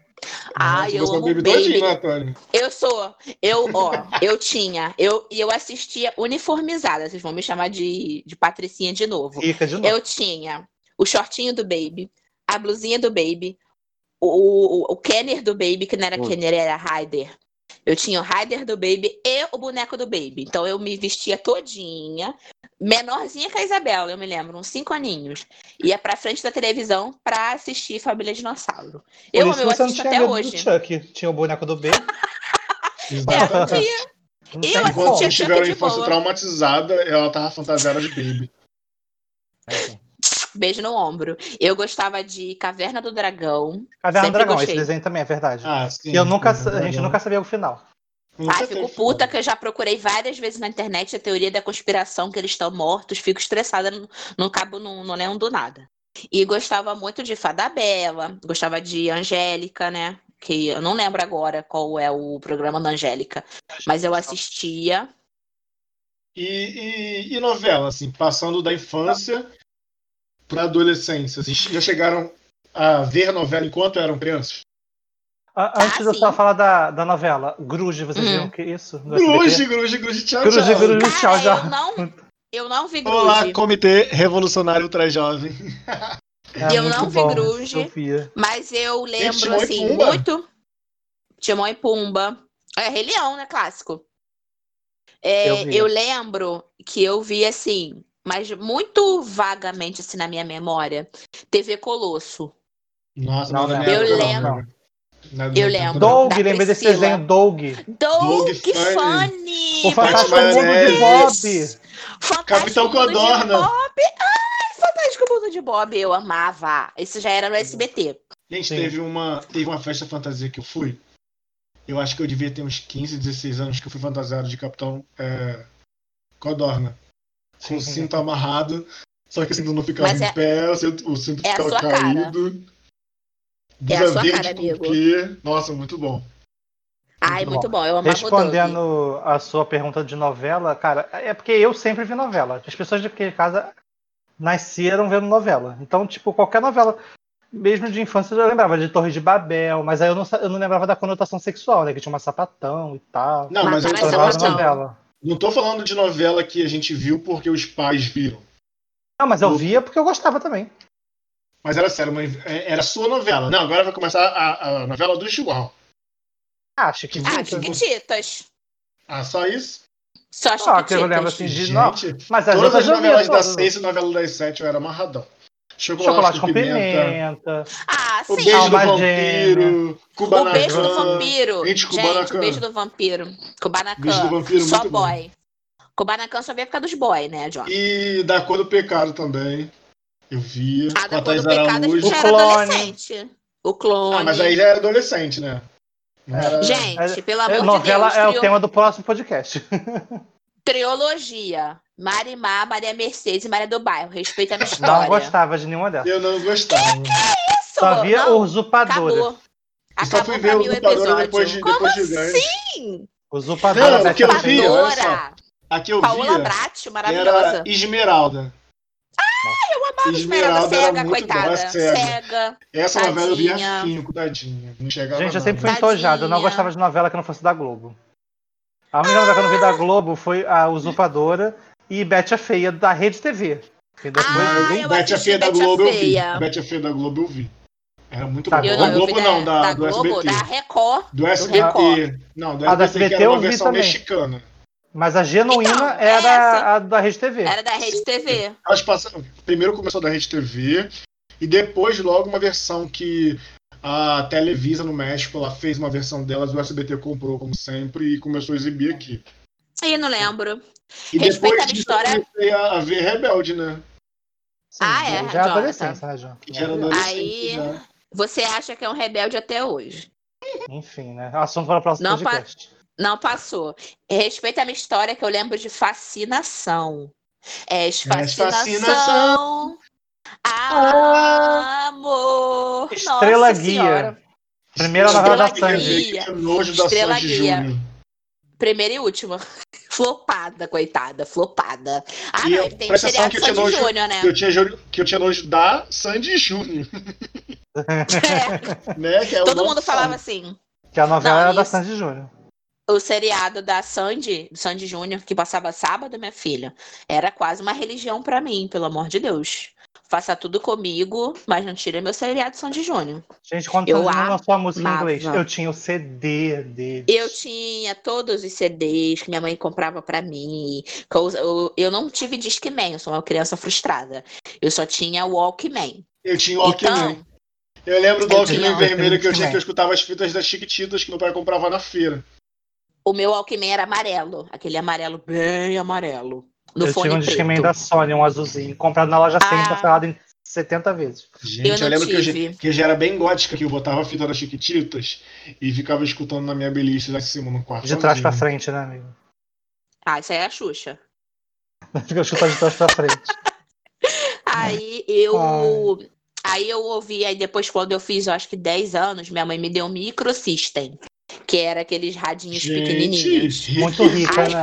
Nossa, eu amo Baby todinho, Baby. né, Tony? Eu sou, eu, ó, eu tinha, eu, e eu assistia uniformizada, vocês vão me chamar de, de Patricinha de novo. Rica de novo. Eu tinha o shortinho do Baby, a blusinha do Baby, o, o, o Kenner do Baby, que não era Ui. Kenner, era Ryder. Eu tinha o Ryder do Baby e o boneco do Baby. Então eu me vestia todinha, menorzinha que a Isabela, eu me lembro, uns cinco aninhos. Ia pra frente da televisão pra assistir Família Dinossauro. Eu, Por isso eu assisto tinha até hoje. do Chuck. Tinha o boneco do B. É, tinha. Eu Enquanto vocês Chuck tiveram a infância boa. traumatizada, ela tava fantasiada de Baby. Beijo no ombro. Eu gostava de Caverna do Dragão. Caverna do Dragão, gostei. esse desenho também é verdade. Ah, sim. e eu nunca, a gente nunca sabia o final. Ai, teve fico puta que eu já procurei várias vezes na internet a teoria da conspiração, que eles estão mortos, fico estressada, não, não cabo, não, não lembro do nada. E gostava muito de Fada Bela, gostava de Angélica, né? Que eu não lembro agora qual é o programa da Angélica, mas eu assistia. E, e, e novela, assim, passando da infância pra adolescência. Vocês já chegaram a ver novela enquanto eram crianças? Antes eu Ah, sim. só falar da, da novela, Gruge, vocês Hum. viram o que isso? Gruge? Gruge, Gruge, tchau, Gruge, tchau. Gruge. Cara, tchau, já. eu não, eu não vi Olá, Gruge, Comitê Revolucionário Ultra Jovem. É Eu não vi bom, Gruge. Sofia. mas eu lembro, e assim, Pumba. muito... Timão e Pumba. É, Rei Leão, né? Clássico. É, Eu eu, vi. lembro que eu vi, assim, mas muito vagamente, assim, na minha memória, TV Colosso. Nossa, Não, não, é Eu lembro. não. Não é Eu lembro. Doug, Da lembrei desse desenho, Doug. Doug Funny. Funny! O Fantástico Mundo de. Bob. Fantástico Capitão Codorna. Bob! Ai, Fantástico Mundo de Bob, eu amava. Isso já era no SBT. Gente, Sim. teve uma, teve uma festa fantasia que eu fui. Eu acho que eu devia ter uns 15, 16 anos que eu fui fantasiado de Capitão é, Codorna. Com o cinto amarrado. Só que o cinto não ficava Mas em é- pé, o cinto, o cinto é a ficava sua cara. caído. É a sua verde cara, com amigo. quê? Nossa, muito bom. Ai, Muito muito bom, eu amava. Respondendo a sua pergunta de novela, cara, é porque eu sempre vi novela. As pessoas de casa nasceram vendo novela. Então, tipo, qualquer novela, mesmo de infância, eu lembrava de Torre de Babel, mas aí eu não, eu não lembrava da conotação sexual, né? Que tinha uma sapatão e tal. Não, mas, Mas eu lembrava de sapatão. falando, novela. Não tô falando de novela que a gente viu porque os pais viram. Não, mas eu via porque eu gostava também. Mas era sério, mas é- era sua novela. Não, agora vai começar a, a novela do João. Ah, Chiquititas. Ah, Chiquititas. Ah, só isso? Só Ah, que eu lembro Chiquititas. assim de. Não, Gente, mas as todas as novelas das seis e novela das sete eu era amarradão. Chocolate, Chocolate com com pimenta. pimenta. Ah, O sim. beijo do vampiro. O beijo do vampiro. Gente, Gente, o beijo do vampiro. Kubanacan. Beijo do vampiro, só muito bom. boy. Kubanacan só via ficar dos boy, né, John? E da cor do pecado também. Eu via. Ah, da a cor do pecado a gente. O já era clone. adolescente. O clone. Ah, mas aí já era adolescente, né? É. era- Gente, pelo É, amor novela de Deus. é o tema do próximo podcast. Triologia. Marimar, Maria Mercedes e Maria do Bairro. Respeita a minha Não história. gostava de nenhuma dessas. Eu não gostava. Isso, Só via não, Usurpadora. Acabou. Eu só fui Acabou ver Usurpadora episódio. depois de, Como depois de assim? grande. Usurpadora, Não, porque eu vi, olha só. Aqui eu Paola via Bratti, maravilhosa. era Esmeralda. Eu amava Esmeralda era cega, coitada. cega. Cega. Essa novela eu via Tadinha. afinco, tadinha. Não chegava Gente, eu sempre fui Tadinha. entojado. Eu não gostava de novela que não fosse da Globo. A única novela que eu não vi da Globo foi a Usurpadora e Bete a Feia da Rede TV. Ah, eu Bete a Feia da a Globo eu vi. Bete a Feia da Globo eu vi. Era muito Tá bom. Eu Da Globo não, da, da do Globo, SBT. da Record. Do SBT. Record. Não, do Ah, do SBT, que SBT era eu uma vi versão também. mexicana. Mas a genuína Então, era essa- a da Rede TV. Era da Rede TV. Elas passaram, primeiro começou da Rede TV e depois logo uma versão que a Televisa no México ela fez uma versão delas, o SBT comprou como sempre e começou a exibir aqui. Aí não lembro. E Respeita depois a disso história. eu comecei a, a ver Rebelde, né? Sim, Ah, é, Já é adolescência, né, João? Que era adolescente Aí- já. Você acha que é um rebelde até hoje? Enfim, né? Assunto para o próximo Não podcast. Não passou. Respeita a minha história que eu lembro de fascinação. É fascinação. fascinação. Amor. Estrela Nossa Guia. Senhora. Primeira novela da Sandy. Guia. Que nojo da Estrela Sandy Guia. Primeira e última. Flopada, coitada. Flopada. Ah, E não, eu- ele tem seriado que Sandy nojo- Júnior, né? Que eu, tinha, que eu tinha nojo da Sandy Júnior, É, né? Que é todo mundo falava assim. Que a novela Não, era da isso. Sandy Júnior. O seriado da Sandy, do Sandy Júnior, que passava sábado, minha filha, era quase uma religião pra mim, pelo amor de Deus. Faça tudo comigo, mas não tire meu seriado Sandy Júnior. Gente, quando Eu Júnior lançou a música em inglês, eu tinha o CD dele. Eu tinha todos os CDs que minha mãe comprava pra mim. Eu, eu, não tive Discman, eu sou uma criança frustrada. Eu só tinha o Walkman. Eu tinha o Walkman. Então, Eu lembro do Walkman vermelho que eu tinha que eu escutava as fitas das Chiquititas que meu pai comprava na feira. o meu Walkman era amarelo. Aquele amarelo bem amarelo. No eu fone tinha um preto. Discman da Sony, um azulzinho, comprado na loja 100, Ah. parcelado em 70 vezes. Gente, Eu eu, lembro que eu, tive. já- que eu já era bem gótica, que eu botava a fita das Chiquititas e ficava escutando na minha beliche lá em cima no quarto. De trás pra frente, né, amigo? Ah, isso aí é a Xuxa. Fica chutando de trás pra frente. Aí eu. Aí eu ouvi, aí depois, quando eu fiz, eu acho que 10 anos, minha mãe me deu um microsystem. Que era aqueles radinhos pequenininhos. Gente, Muito rica, né?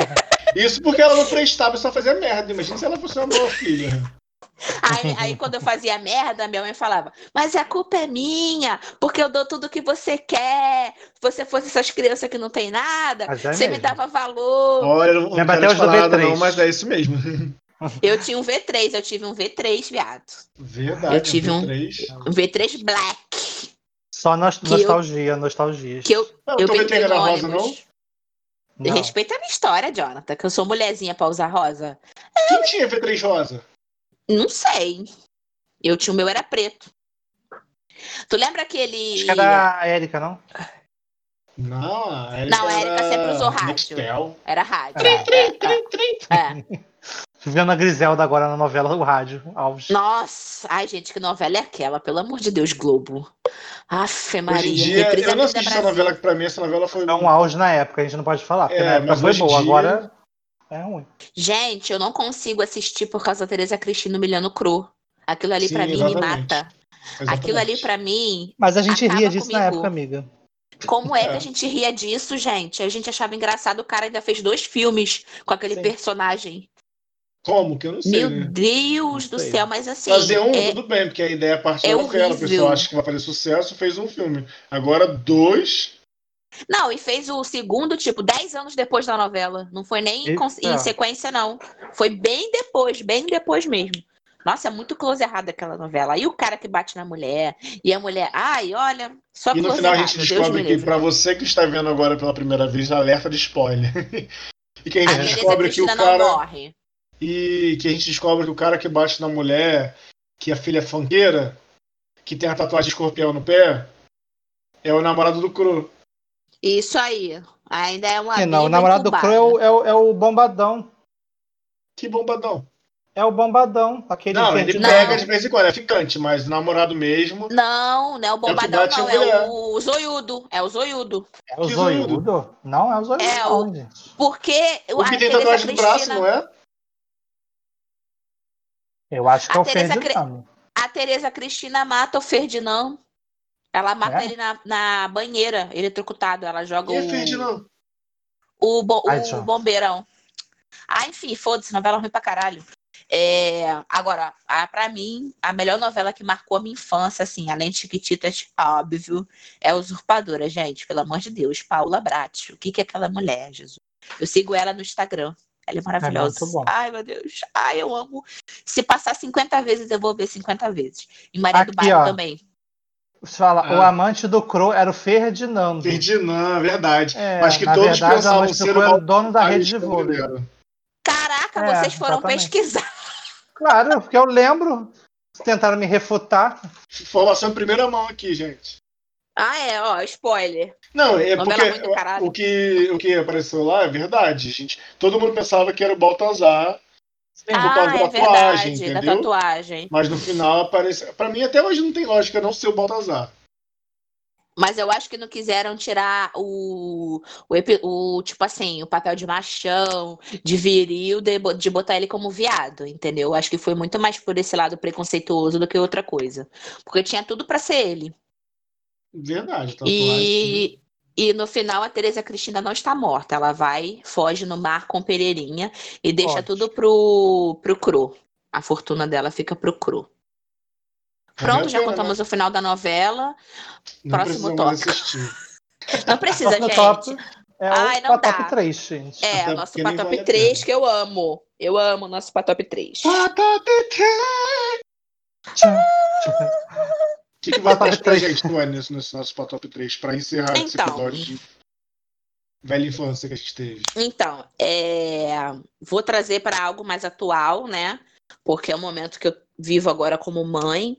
Isso porque ela não prestava e só fazia merda. Imagina se ela fosse uma boa filha. Aí, aí quando eu fazia merda, minha mãe falava, mas a culpa é minha, porque eu dou tudo que você quer. Se você fosse essas crianças que não tem nada, é você me mesmo. dava valor. Olha, eu não quero até te os nada V3. não, mas é isso mesmo. Eu tinha um V3, eu tive um V3, viado. Verdade. Eu tive um- V3. Um V3 Black. Só nos- Que eu- nostalgia. Que eu, Não, eu também peguei rosa, não? Não. Respeita a minha história, Jonathan, que eu sou mulherzinha pra usar rosa. Quem tinha V3 rosa? Não sei. Eu tinha o meu era preto. Tu lembra aquele. Acho que era a Erika, não? Não, a Erika Não, a Erika era sempre usou rádio. Nextel. Era rádio. Trim, É, é, é. Vivendo a Griselda agora na novela O Rádio, Alves. Nossa, ai gente, que novela é aquela? Pelo amor de Deus, Globo. Afe Maria. Hoje em dia, eu não assisti essa novela, que pra mim essa novela foi... É um auge na época, a gente não pode falar, porque É, na época mas foi boa, dia- agora é ruim. Gente, eu não consigo assistir por causa da Tereza Cristina humilhando cru. Aquilo ali Sim, pra mim me exatamente. mata. Exatamente. Aquilo ali pra mim. Mas a gente ria disso na comigo. época, amiga. Como é, que É. a gente ria disso, gente? A gente achava engraçado, o cara ainda fez dois filmes com aquele Sim. personagem. Como? Que eu não sei. Meu né? Deus do sei. céu, mas assim. Fazer um, é- tudo bem, porque a ideia parte é da novela. O horrível. pessoal acha que vai fazer sucesso, fez um filme. Agora, dois. Não, e fez o segundo, tipo, 10 anos depois da novela. Não foi nem em, sequência, não. Foi bem depois, bem depois mesmo. Nossa, é muito close errado aquela novela. E o cara que bate na mulher, e a mulher, ai, olha, só E no final a errado, gente Deus descobre que, pra você que está vendo agora pela primeira vez, alerta de spoiler. e que a A gente descobre que o cara. não morre. E que a gente descobre que o cara que bate na mulher, que a filha é funkeira, que tem a tatuagem de escorpião no pé, é o namorado do Cru. Isso aí. Ainda é uma E não, o namorado do. Cru é o, é, o, é o bombadão. Que bombadão. É o bombadão. Aquele Não, ele pega de vez em quando, é ficante, mas o namorado mesmo. Não, não é o bombadão, bate a não. É o zoiudo. É o zoiudo. É o Que zoiudo? Não, é o zoiudo. É não, o-. Porque O que tem tatuagem no braço, não é? Eu acho que A é o Tereza Ferdinando. A Tereza Cristina mata o Ferdinand. Ela mata É? ele na, na banheira, eletrocutado. Ela joga E o, Ferdinand? o, bo- Ai, o bombeirão. Ah, enfim, foda-se, novela ruim pra caralho. É, agora, a, pra mim, a melhor novela que marcou a minha infância, assim, além de Chiquititas, óbvio, é Usurpadora, gente. Pelo amor de Deus, Paula Bratti. O que, que é aquela mulher, Jesus? Eu sigo ela no Instagram. Ela é maravilhosa. bom. Ai, meu Deus. Ai, eu amo. Se passar 50 vezes, eu vou ver 50 vezes. E Maria do Aqui, Bairro ó. também. Você fala, Ah. o amante do Cro era o Ferdinando. Ferdinand, verdade. É, Mas que na todos verdade, o pensavam amante do ser o era o dono da rede de vôlei. Caraca, É, vocês foram exatamente. pesquisar. Claro, porque eu lembro. Tentaram me refutar. Informação em primeira mão aqui, gente. Ah, é, ó, spoiler. Não, é Novela porque o que, o que apareceu lá é verdade, gente. Todo mundo pensava que era o Baltazar, por ah, causa da é tatuagem, verdade, da entendeu? tatuagem. Mas no final apareceu. Pra mim, até hoje não tem lógica não ser o Baltazar. Mas eu acho que não quiseram tirar o, o, o, tipo assim, o papel de machão, de viril, de, de botar ele como viado, entendeu? Eu acho que foi muito mais por esse lado preconceituoso do que outra coisa. Porque tinha tudo pra ser ele. Verdade, tatuagem. E, e no final a Tereza Cristina não está morta. Ela vai, foge no mar com Pereirinha e deixa Foge. tudo pro, pro Cru. A fortuna dela fica pro Cru. Pronto, Vale a já contamos o final da novela. Não próximo tópico. Não precisa, gente. top é Ai, o não top dá. 3, gente. É, Até o nosso Patop vale a 3 pena. que eu amo. Eu amo o nosso Patop 3. Patop O que, que vai ter pra 3. gente, Tuane, nesse, nesse nosso Patop 3, pra encerrar esse Então. episódio de velha infância que a gente teve? Então, é, vou trazer para algo mais atual, né? Porque é o momento que eu vivo agora como mãe.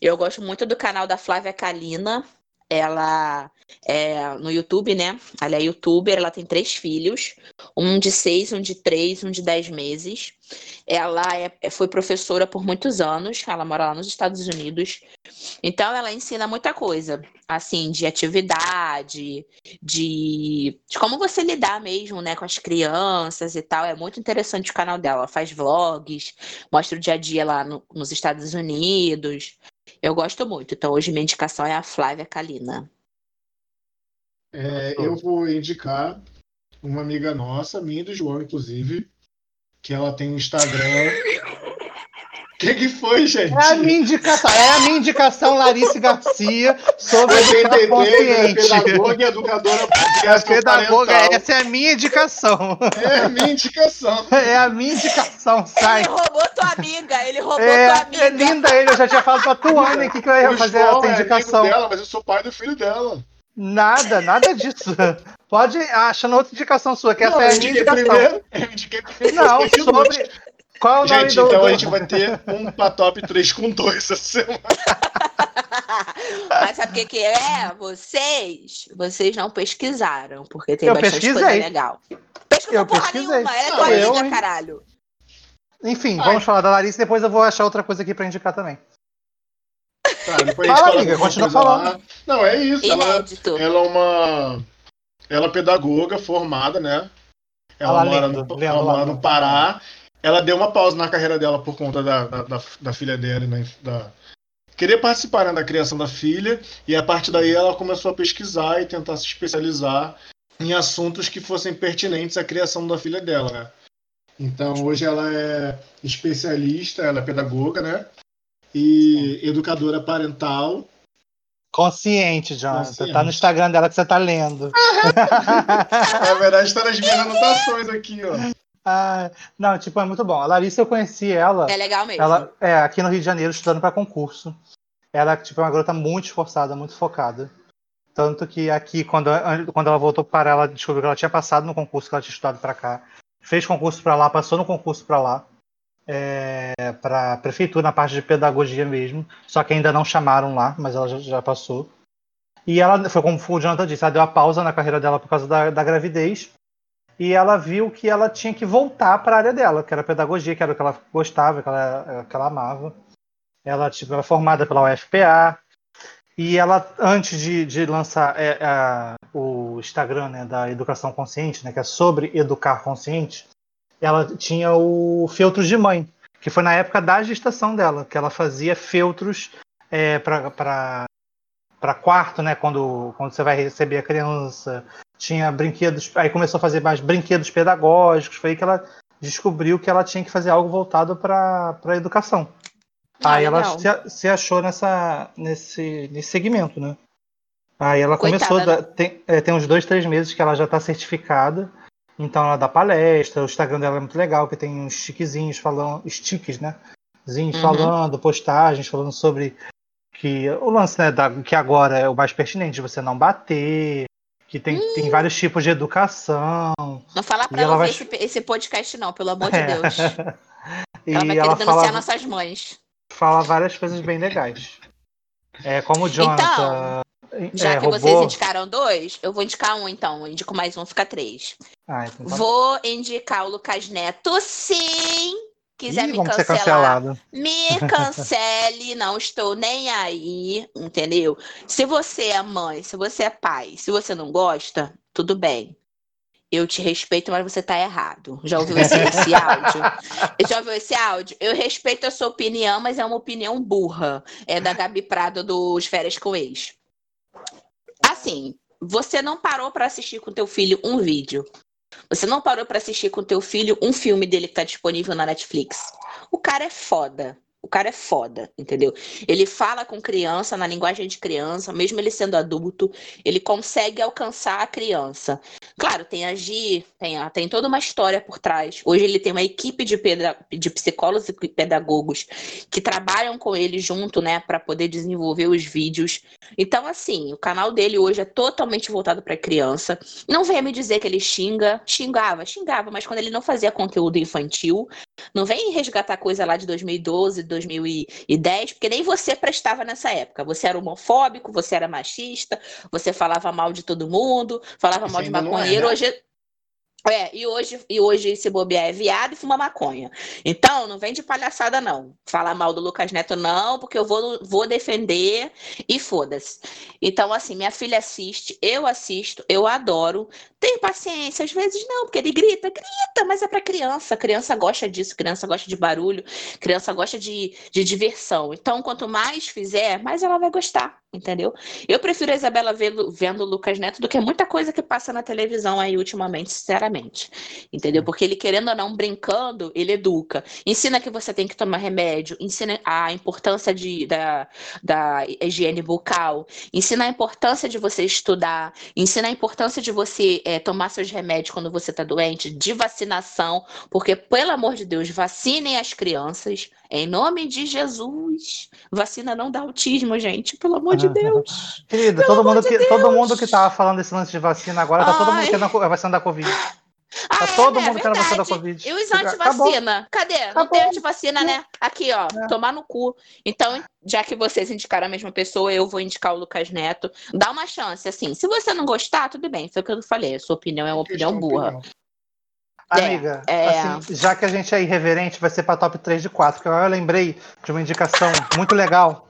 Eu gosto muito do canal da Flávia Kalina. Ela é no YouTube, né? Ela é youtuber, ela tem três filhos, um de seis, um de três, um de dez meses. Ela é- foi professora por muitos anos, ela mora lá nos Estados Unidos. Então ela ensina muita coisa, assim, de atividade, de, de como você lidar mesmo, né, com as crianças e tal. É muito interessante o canal dela. Ela faz vlogs, mostra o dia a dia lá no- nos Estados Unidos. Eu gosto muito. Então hoje minha indicação é a Flávia Kalina. É, eu vou indicar uma amiga nossa, minha e do João, inclusive, que ela tem um Instagram. O que, que foi, gente? É a minha indicação, é a minha indicação, Larissa Garcia, sobre ela é consciente. pedagoga e educadora É pedagoga, parental. essa é a minha indicação. É a minha indicação. É a minha indicação, sai. Ele roubou tua amiga, ele roubou É, tua amiga. é linda ele, eu já tinha falado pra Tuane aqui que eu ia O fazer João essa é amigo indicação. dela, mas eu sou pai do filho dela. Nada, nada disso. Pode achando outra indicação sua, que essa Não, é eu a minha indiquei indicação. primeiro. Eu indiquei primeiro. Não, sobre. Qual é o nome Gente, do. então do- a gente vai ter um Patop 3 com 2 essa semana. Mas sabe o que, que é? Vocês, vocês não pesquisaram, porque tem Eu bastante coisa pesquisei. legal. Pesquisou Eu porra pesquisei. nenhuma, ela é tua eu, amiga, caralho. Enfim, Ai. vamos falar da Larissa e depois eu vou achar outra coisa aqui pra indicar também. Tá, depois Fala, a gente amiga, continua falando. lá. Não, é isso. Ela, Inédito. ela é uma. Ela é pedagoga formada, né? Ela mora, no, ela mora no Pará. Ela deu uma pausa na carreira dela por conta da, da, da, da filha dela, né? Da... Queria participar né, da criação da filha, e a partir daí ela começou a pesquisar e tentar se especializar em assuntos que fossem pertinentes à criação da filha dela, né? Então hoje ela é especialista, ela é pedagoga, né? E educadora parental. Consciente, Jonathan. Consciente. Tá no Instagram dela que você tá lendo. Na verdade, está nas minhas anotações aqui, ó. Ah, não, tipo, é muito bom. A Larissa, eu conheci ela. É legal mesmo. Ela é aqui no Rio de Janeiro, estudando para concurso. Ela tipo, é uma garota muito esforçada, muito focada. Tanto que aqui, quando, quando ela voltou para ela, descobriu que ela tinha passado no concurso que ela tinha estudado para cá fez concurso para lá, passou no concurso para lá, é, para prefeitura na parte de pedagogia mesmo, só que ainda não chamaram lá, mas ela já, já, passou. E ela foi como o Jonathan disse, ela deu a pausa na carreira dela por causa da, da gravidez. E ela viu que ela tinha que voltar para a área dela, que era pedagogia, que era o que ela gostava, que ela, que ela amava. Ela tipo, era formada pela UFPA, e ela, antes de, de lançar é, o Instagram né, da Educação Consciente, né, que é sobre educar consciente, ela tinha o Feltros de Mãe, que foi na época da gestação dela, que ela fazia feltros é, para quarto, né, quando, quando você vai receber a criança. Tinha brinquedos, aí começou a fazer mais brinquedos pedagógicos, foi aí que ela descobriu que ela tinha que fazer algo voltado para a educação. Ah, Aí ela se, se, achou nessa, nesse, nesse segmento, né? Aí ela Coitada, começou, né? tem, é, tem uns dois, três meses que ela já está certificada. Então ela dá palestra, o Instagram dela é muito legal, que tem uns stickzinhos falando, sticks, né? Zinhos uhum. falando, postagens falando sobre que o lance, né, da, que agora é o mais pertinente, você não bater, que tem, hum. tem vários tipos de educação. Não fala pra ela, ela vai... esse, esse podcast, não, pelo amor de é. Deus. ela vai querer denunciar fala... nossas mães fala várias coisas bem legais. É como o Jonathan. Então, já é, que roubou... vocês indicaram dois, eu vou indicar um então. Eu indico mais um, fica três. Ah, então tá vou indicar o Lucas Neto, sim. Quiser Ih, me cancelar, me cancele, não estou nem aí, entendeu? Se você é mãe, se você é pai, se você não gosta, tudo bem eu te respeito, mas você tá errado. Já ouviu esse, esse áudio? Já ouviu esse áudio? Eu respeito a sua opinião, mas é uma opinião burra. É da Gabi Prado dos Férias com Ex. Assim, você não parou para assistir com teu filho um vídeo. Você não parou para assistir com teu filho um filme dele que tá disponível na Netflix. O cara é foda. Cara é foda, entendeu? Ele fala com criança, na linguagem de criança, mesmo ele sendo adulto, ele consegue alcançar a criança. Claro, tem agir, tem, tem toda uma história por trás. Hoje ele tem uma equipe de, de psicólogos e pedagogos que trabalham com ele junto, né, para poder desenvolver os vídeos. Então, assim, o canal dele hoje é totalmente voltado para criança. Não venha me dizer que ele xinga, xingava, xingava, mas quando ele não fazia conteúdo infantil, não vem resgatar coisa lá de 2012, 2010, porque nem você prestava nessa época. Você era homofóbico, você era machista, você falava mal de todo mundo, falava Isso mal de é, maconheiro. É, né? Hoje é, e hoje, e hoje se bobear é viado e fuma maconha. Então, não vem de palhaçada, não. Falar mal do Lucas Neto, não, porque eu vou, vou defender e foda-se. Então, assim, minha filha assiste, eu assisto, eu adoro. Tenho paciência, às vezes não, porque ele grita, grita, mas é para criança. Criança gosta disso, criança gosta de barulho, criança gosta de, de diversão. Então, quanto mais fizer, mais ela vai gostar, entendeu? Eu prefiro a Isabela vendo, vendo o Lucas Neto do que muita coisa que passa na televisão aí ultimamente, sinceramente. Entendeu? Porque ele, querendo ou não, brincando, ele educa. Ensina que você tem que tomar remédio, ensina a importância de, da, da higiene bucal, ensina a importância de você estudar, ensina a importância de você é, tomar seus remédios quando você está doente, de vacinação, porque, pelo amor de Deus, vacinem as crianças, em nome de Jesus. Vacina não dá autismo, gente, pelo amor de Deus. Querida, todo mundo, de que, todo mundo que tava falando desse lance de vacina agora, tá Ai. todo mundo querendo a vacina da Covid. Tá ah, todo é, mundo é querendo a vacina da Covid. E os antivacina? Cadê? Acabou. Não tem antivacina, né? Aqui, ó, é. tomar no cu. Então, já que vocês indicaram a mesma pessoa, eu vou indicar o Lucas Neto. Dá uma chance, assim. Se você não gostar, tudo bem. Foi o que eu falei. A sua opinião é uma opinião burra. Amiga, é, é... Assim, já que a gente é irreverente, vai ser para top 3 de 4. Porque eu lembrei de uma indicação muito legal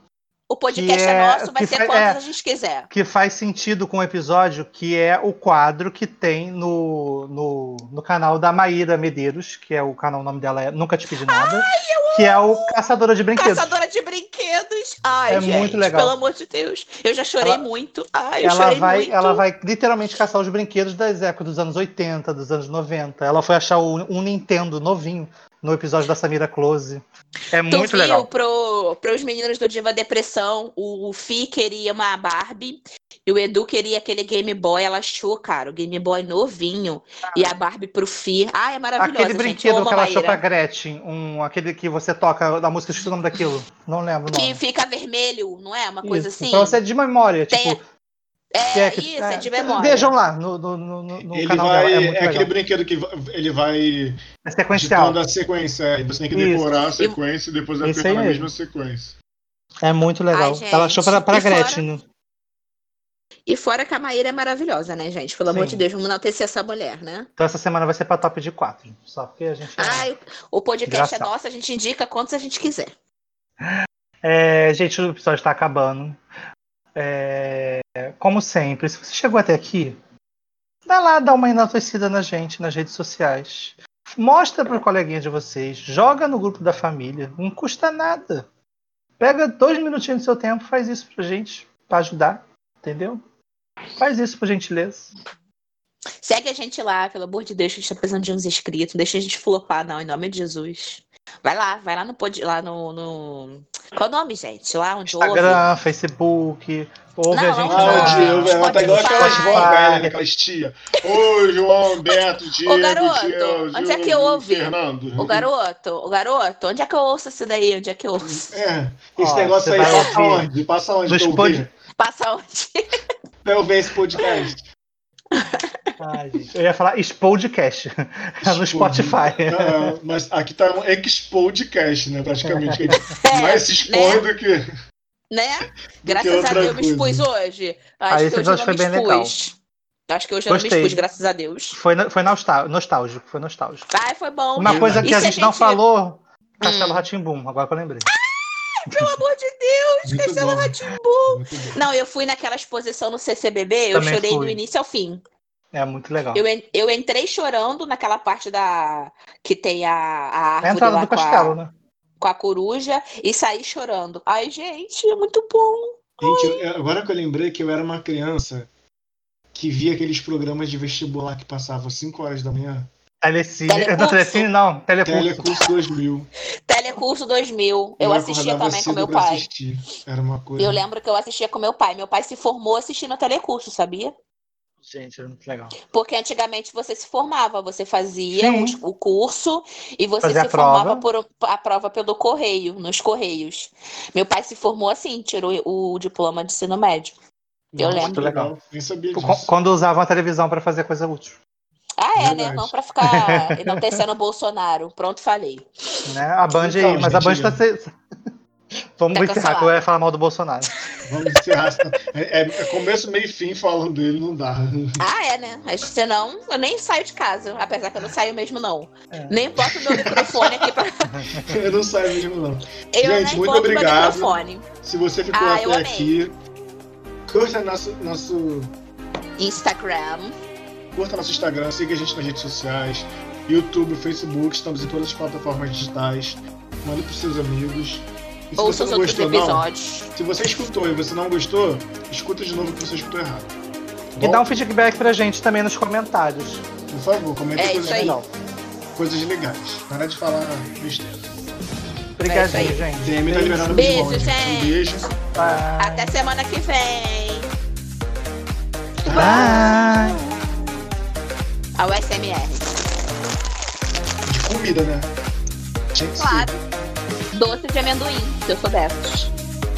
o podcast é, é, nosso, vai ser quantas é, a gente quiser. Que faz sentido com o episódio, que é o quadro que tem no, no, no canal da Maíra Medeiros, que é o canal, o nome dela é Nunca Te Pedi Nada. Ai, que é o Caçadora de Brinquedos. Caçadora de Brinquedos. Ai, É gente, muito legal. pelo amor de Deus. Eu já chorei Ela- muito. Ai, eu ela chorei vai, muito. ela vai literalmente caçar os brinquedos das épocas dos anos 80, dos anos 90. Ela foi achar um Nintendo novinho no episódio da Samira Close. É Tu muito viu legal. pro, pros meninos do Diva Depressão, o, o Fi queria uma Barbie e o Edu queria aquele Game Boy. Ela achou, cara, o Game Boy novinho e a Barbie pro Fi. Ah, é maravilhosa, Aquele brinquedo que ela achou pra Gretchen, um, aquele que você toca da música, esqueci o nome daquilo. Não lembro Que fica vermelho, não é? Uma coisa Isso, assim? Pra você de memória, Tem- tipo. É, é que- isso, é, é de memória. Vejam lá no, no, no, no ele canal vai. dela. É É, aquele legal. brinquedo que ele vai É sequencial. a sequência. é, e Você tem que Isso. decorar a sequência e depois Isso apertar aí na mesmo. mesma sequência. É muito legal. Ai, ela achou pra, gente, pra e fora- Gretchen. E fora que a Maíra é maravilhosa, né, gente? Pelo amor Sim. de Deus, vamos enaltecer essa mulher, né? Então essa semana vai ser pra top de 4. Só porque a gente. é- Ai, o podcast é nosso, a gente indica quantos a gente quiser. É, gente, o episódio está acabando. É, como sempre, se você chegou até aqui, dá lá, dá uma enaltecida na gente nas redes sociais. Mostra para o coleguinha de vocês. Joga no grupo da família. Não custa nada. Pega dois minutinhos do seu tempo, faz isso pra gente, para ajudar. Entendeu? Faz isso por gentileza. Segue a gente lá, pelo amor de Deus, que a gente tá precisando de uns inscritos. Deixa a gente flopar, não, em nome de Jesus. Vai lá, vai lá no pod, lá no, no- Qual o nome, gente? Lá onde ouve. Instagram, Facebook. Ouve Não, a gente não, Ah, não. lá. Diego, tá igual aquelas vó velhas, aquelas tia. Ô, João, Beto, Diego, garoto, Diego, onde é que Diego, ouve? Fernando. O garoto, o garoto, onde é que eu ouço isso daí? Onde é que eu ouço? É, esse Ó, negócio aí passa onde? Passa onde? eu pod-? Passa onde? Pra eu ver esse podcast. Ai, gente, Eu ia falar Spodcast. no Spotify. Ah, mas aqui tá um Expodcast, né? Praticamente. Gente É, mais se expõe né? do que. Né? Graças a Deus eu me expus hoje. Ah, Acho esse que hoje eu não foi me bem legal. expus. Acho que hoje eu não me Gostei. expus, graças a Deus. Foi, foi nostálgico, foi nostálgico. Ai, foi bom. Uma coisa que a se gente não falou, Castelo Hum. Ratimbum, agora que eu lembrei. Pelo amor de Deus, Muito Castelo bom. Ratimbu. Muito bom. Não, eu fui naquela exposição no CCBB, eu Também chorei do fui. início ao fim. É muito legal. Eu, eu entrei chorando naquela parte da que tem a, a A árvore entrada lá do com, castelo, a, né? com a coruja e saí chorando. Ai, gente, é muito bom. Gente, eu- agora que eu lembrei que eu era uma criança que via aqueles programas de vestibular que passavam às 5 horas da manhã. Telecine. Telecurso. Não, Telecine não. Telecurso. Telecurso 2000. Telecurso 2000, eu assistia acordava também com meu pai. assistir. Era uma coisa. Eu lembro que eu assistia com meu pai. Meu pai se formou assistindo telecurso, sabia? Gente, é muito legal. Porque antigamente você se formava, você fazia os- o curso e você Fazia se prova. formava por a prova pelo correio, nos correios. Meu pai se formou assim, tirou o diploma de ensino médio. Eu lembro. que legal. Nem sabia disso. Qu- Quando usavam a televisão pra fazer coisa útil. Ah, é, né? Verdade. Não pra ficar enaltecendo o Bolsonaro. Pronto, falei. Né? A Band Então, aí, mas a Band tá. Vamos Tá encerrar, que eu ia falar mal do Bolsonaro. Vamos encerrar. É, é começo, meio e fim falando dele, não dá. Ah, é, né? Mas senão eu nem saio de casa, apesar que eu não saio mesmo, não. É. Nem boto meu microfone aqui pra. Eu não saio mesmo, não. Eu Gente, muito obrigado. Se você ficou Ah, até aqui, curta nosso, nosso, Instagram. curta nosso Instagram, siga a gente nas redes sociais, YouTube, Facebook, estamos em todas as plataformas digitais. Mande pros seus amigos. E se Ouça você os outros gostou, não, se você escutou e você não gostou, escuta de novo que você escutou errado. Tá E dá um feedback pra gente também nos comentários. Por favor, comente É coisas, aí. Legal. coisas legais. Para de falar besteira. Obrigadinho, É gente. DM tá liberando Beijo, gente. Um beijo. Bye. Até semana que vem. Bye. Ao SMR. De comida, né? Tinha que ser. Claro. Doce de amendoim, se eu sou dessas.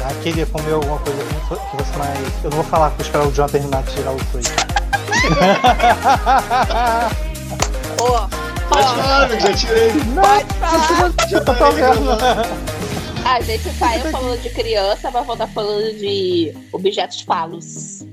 Ah, queria comer alguma coisa que fosse mais. Eu não vou falar pra esperar o John terminar de tirar o coisa. Ô, Pode ó, falar, amigo, já tirei. pode falar. Já Eu tô vendo. A gente saiu falando de criança, mas vou estar falando de objetos falos.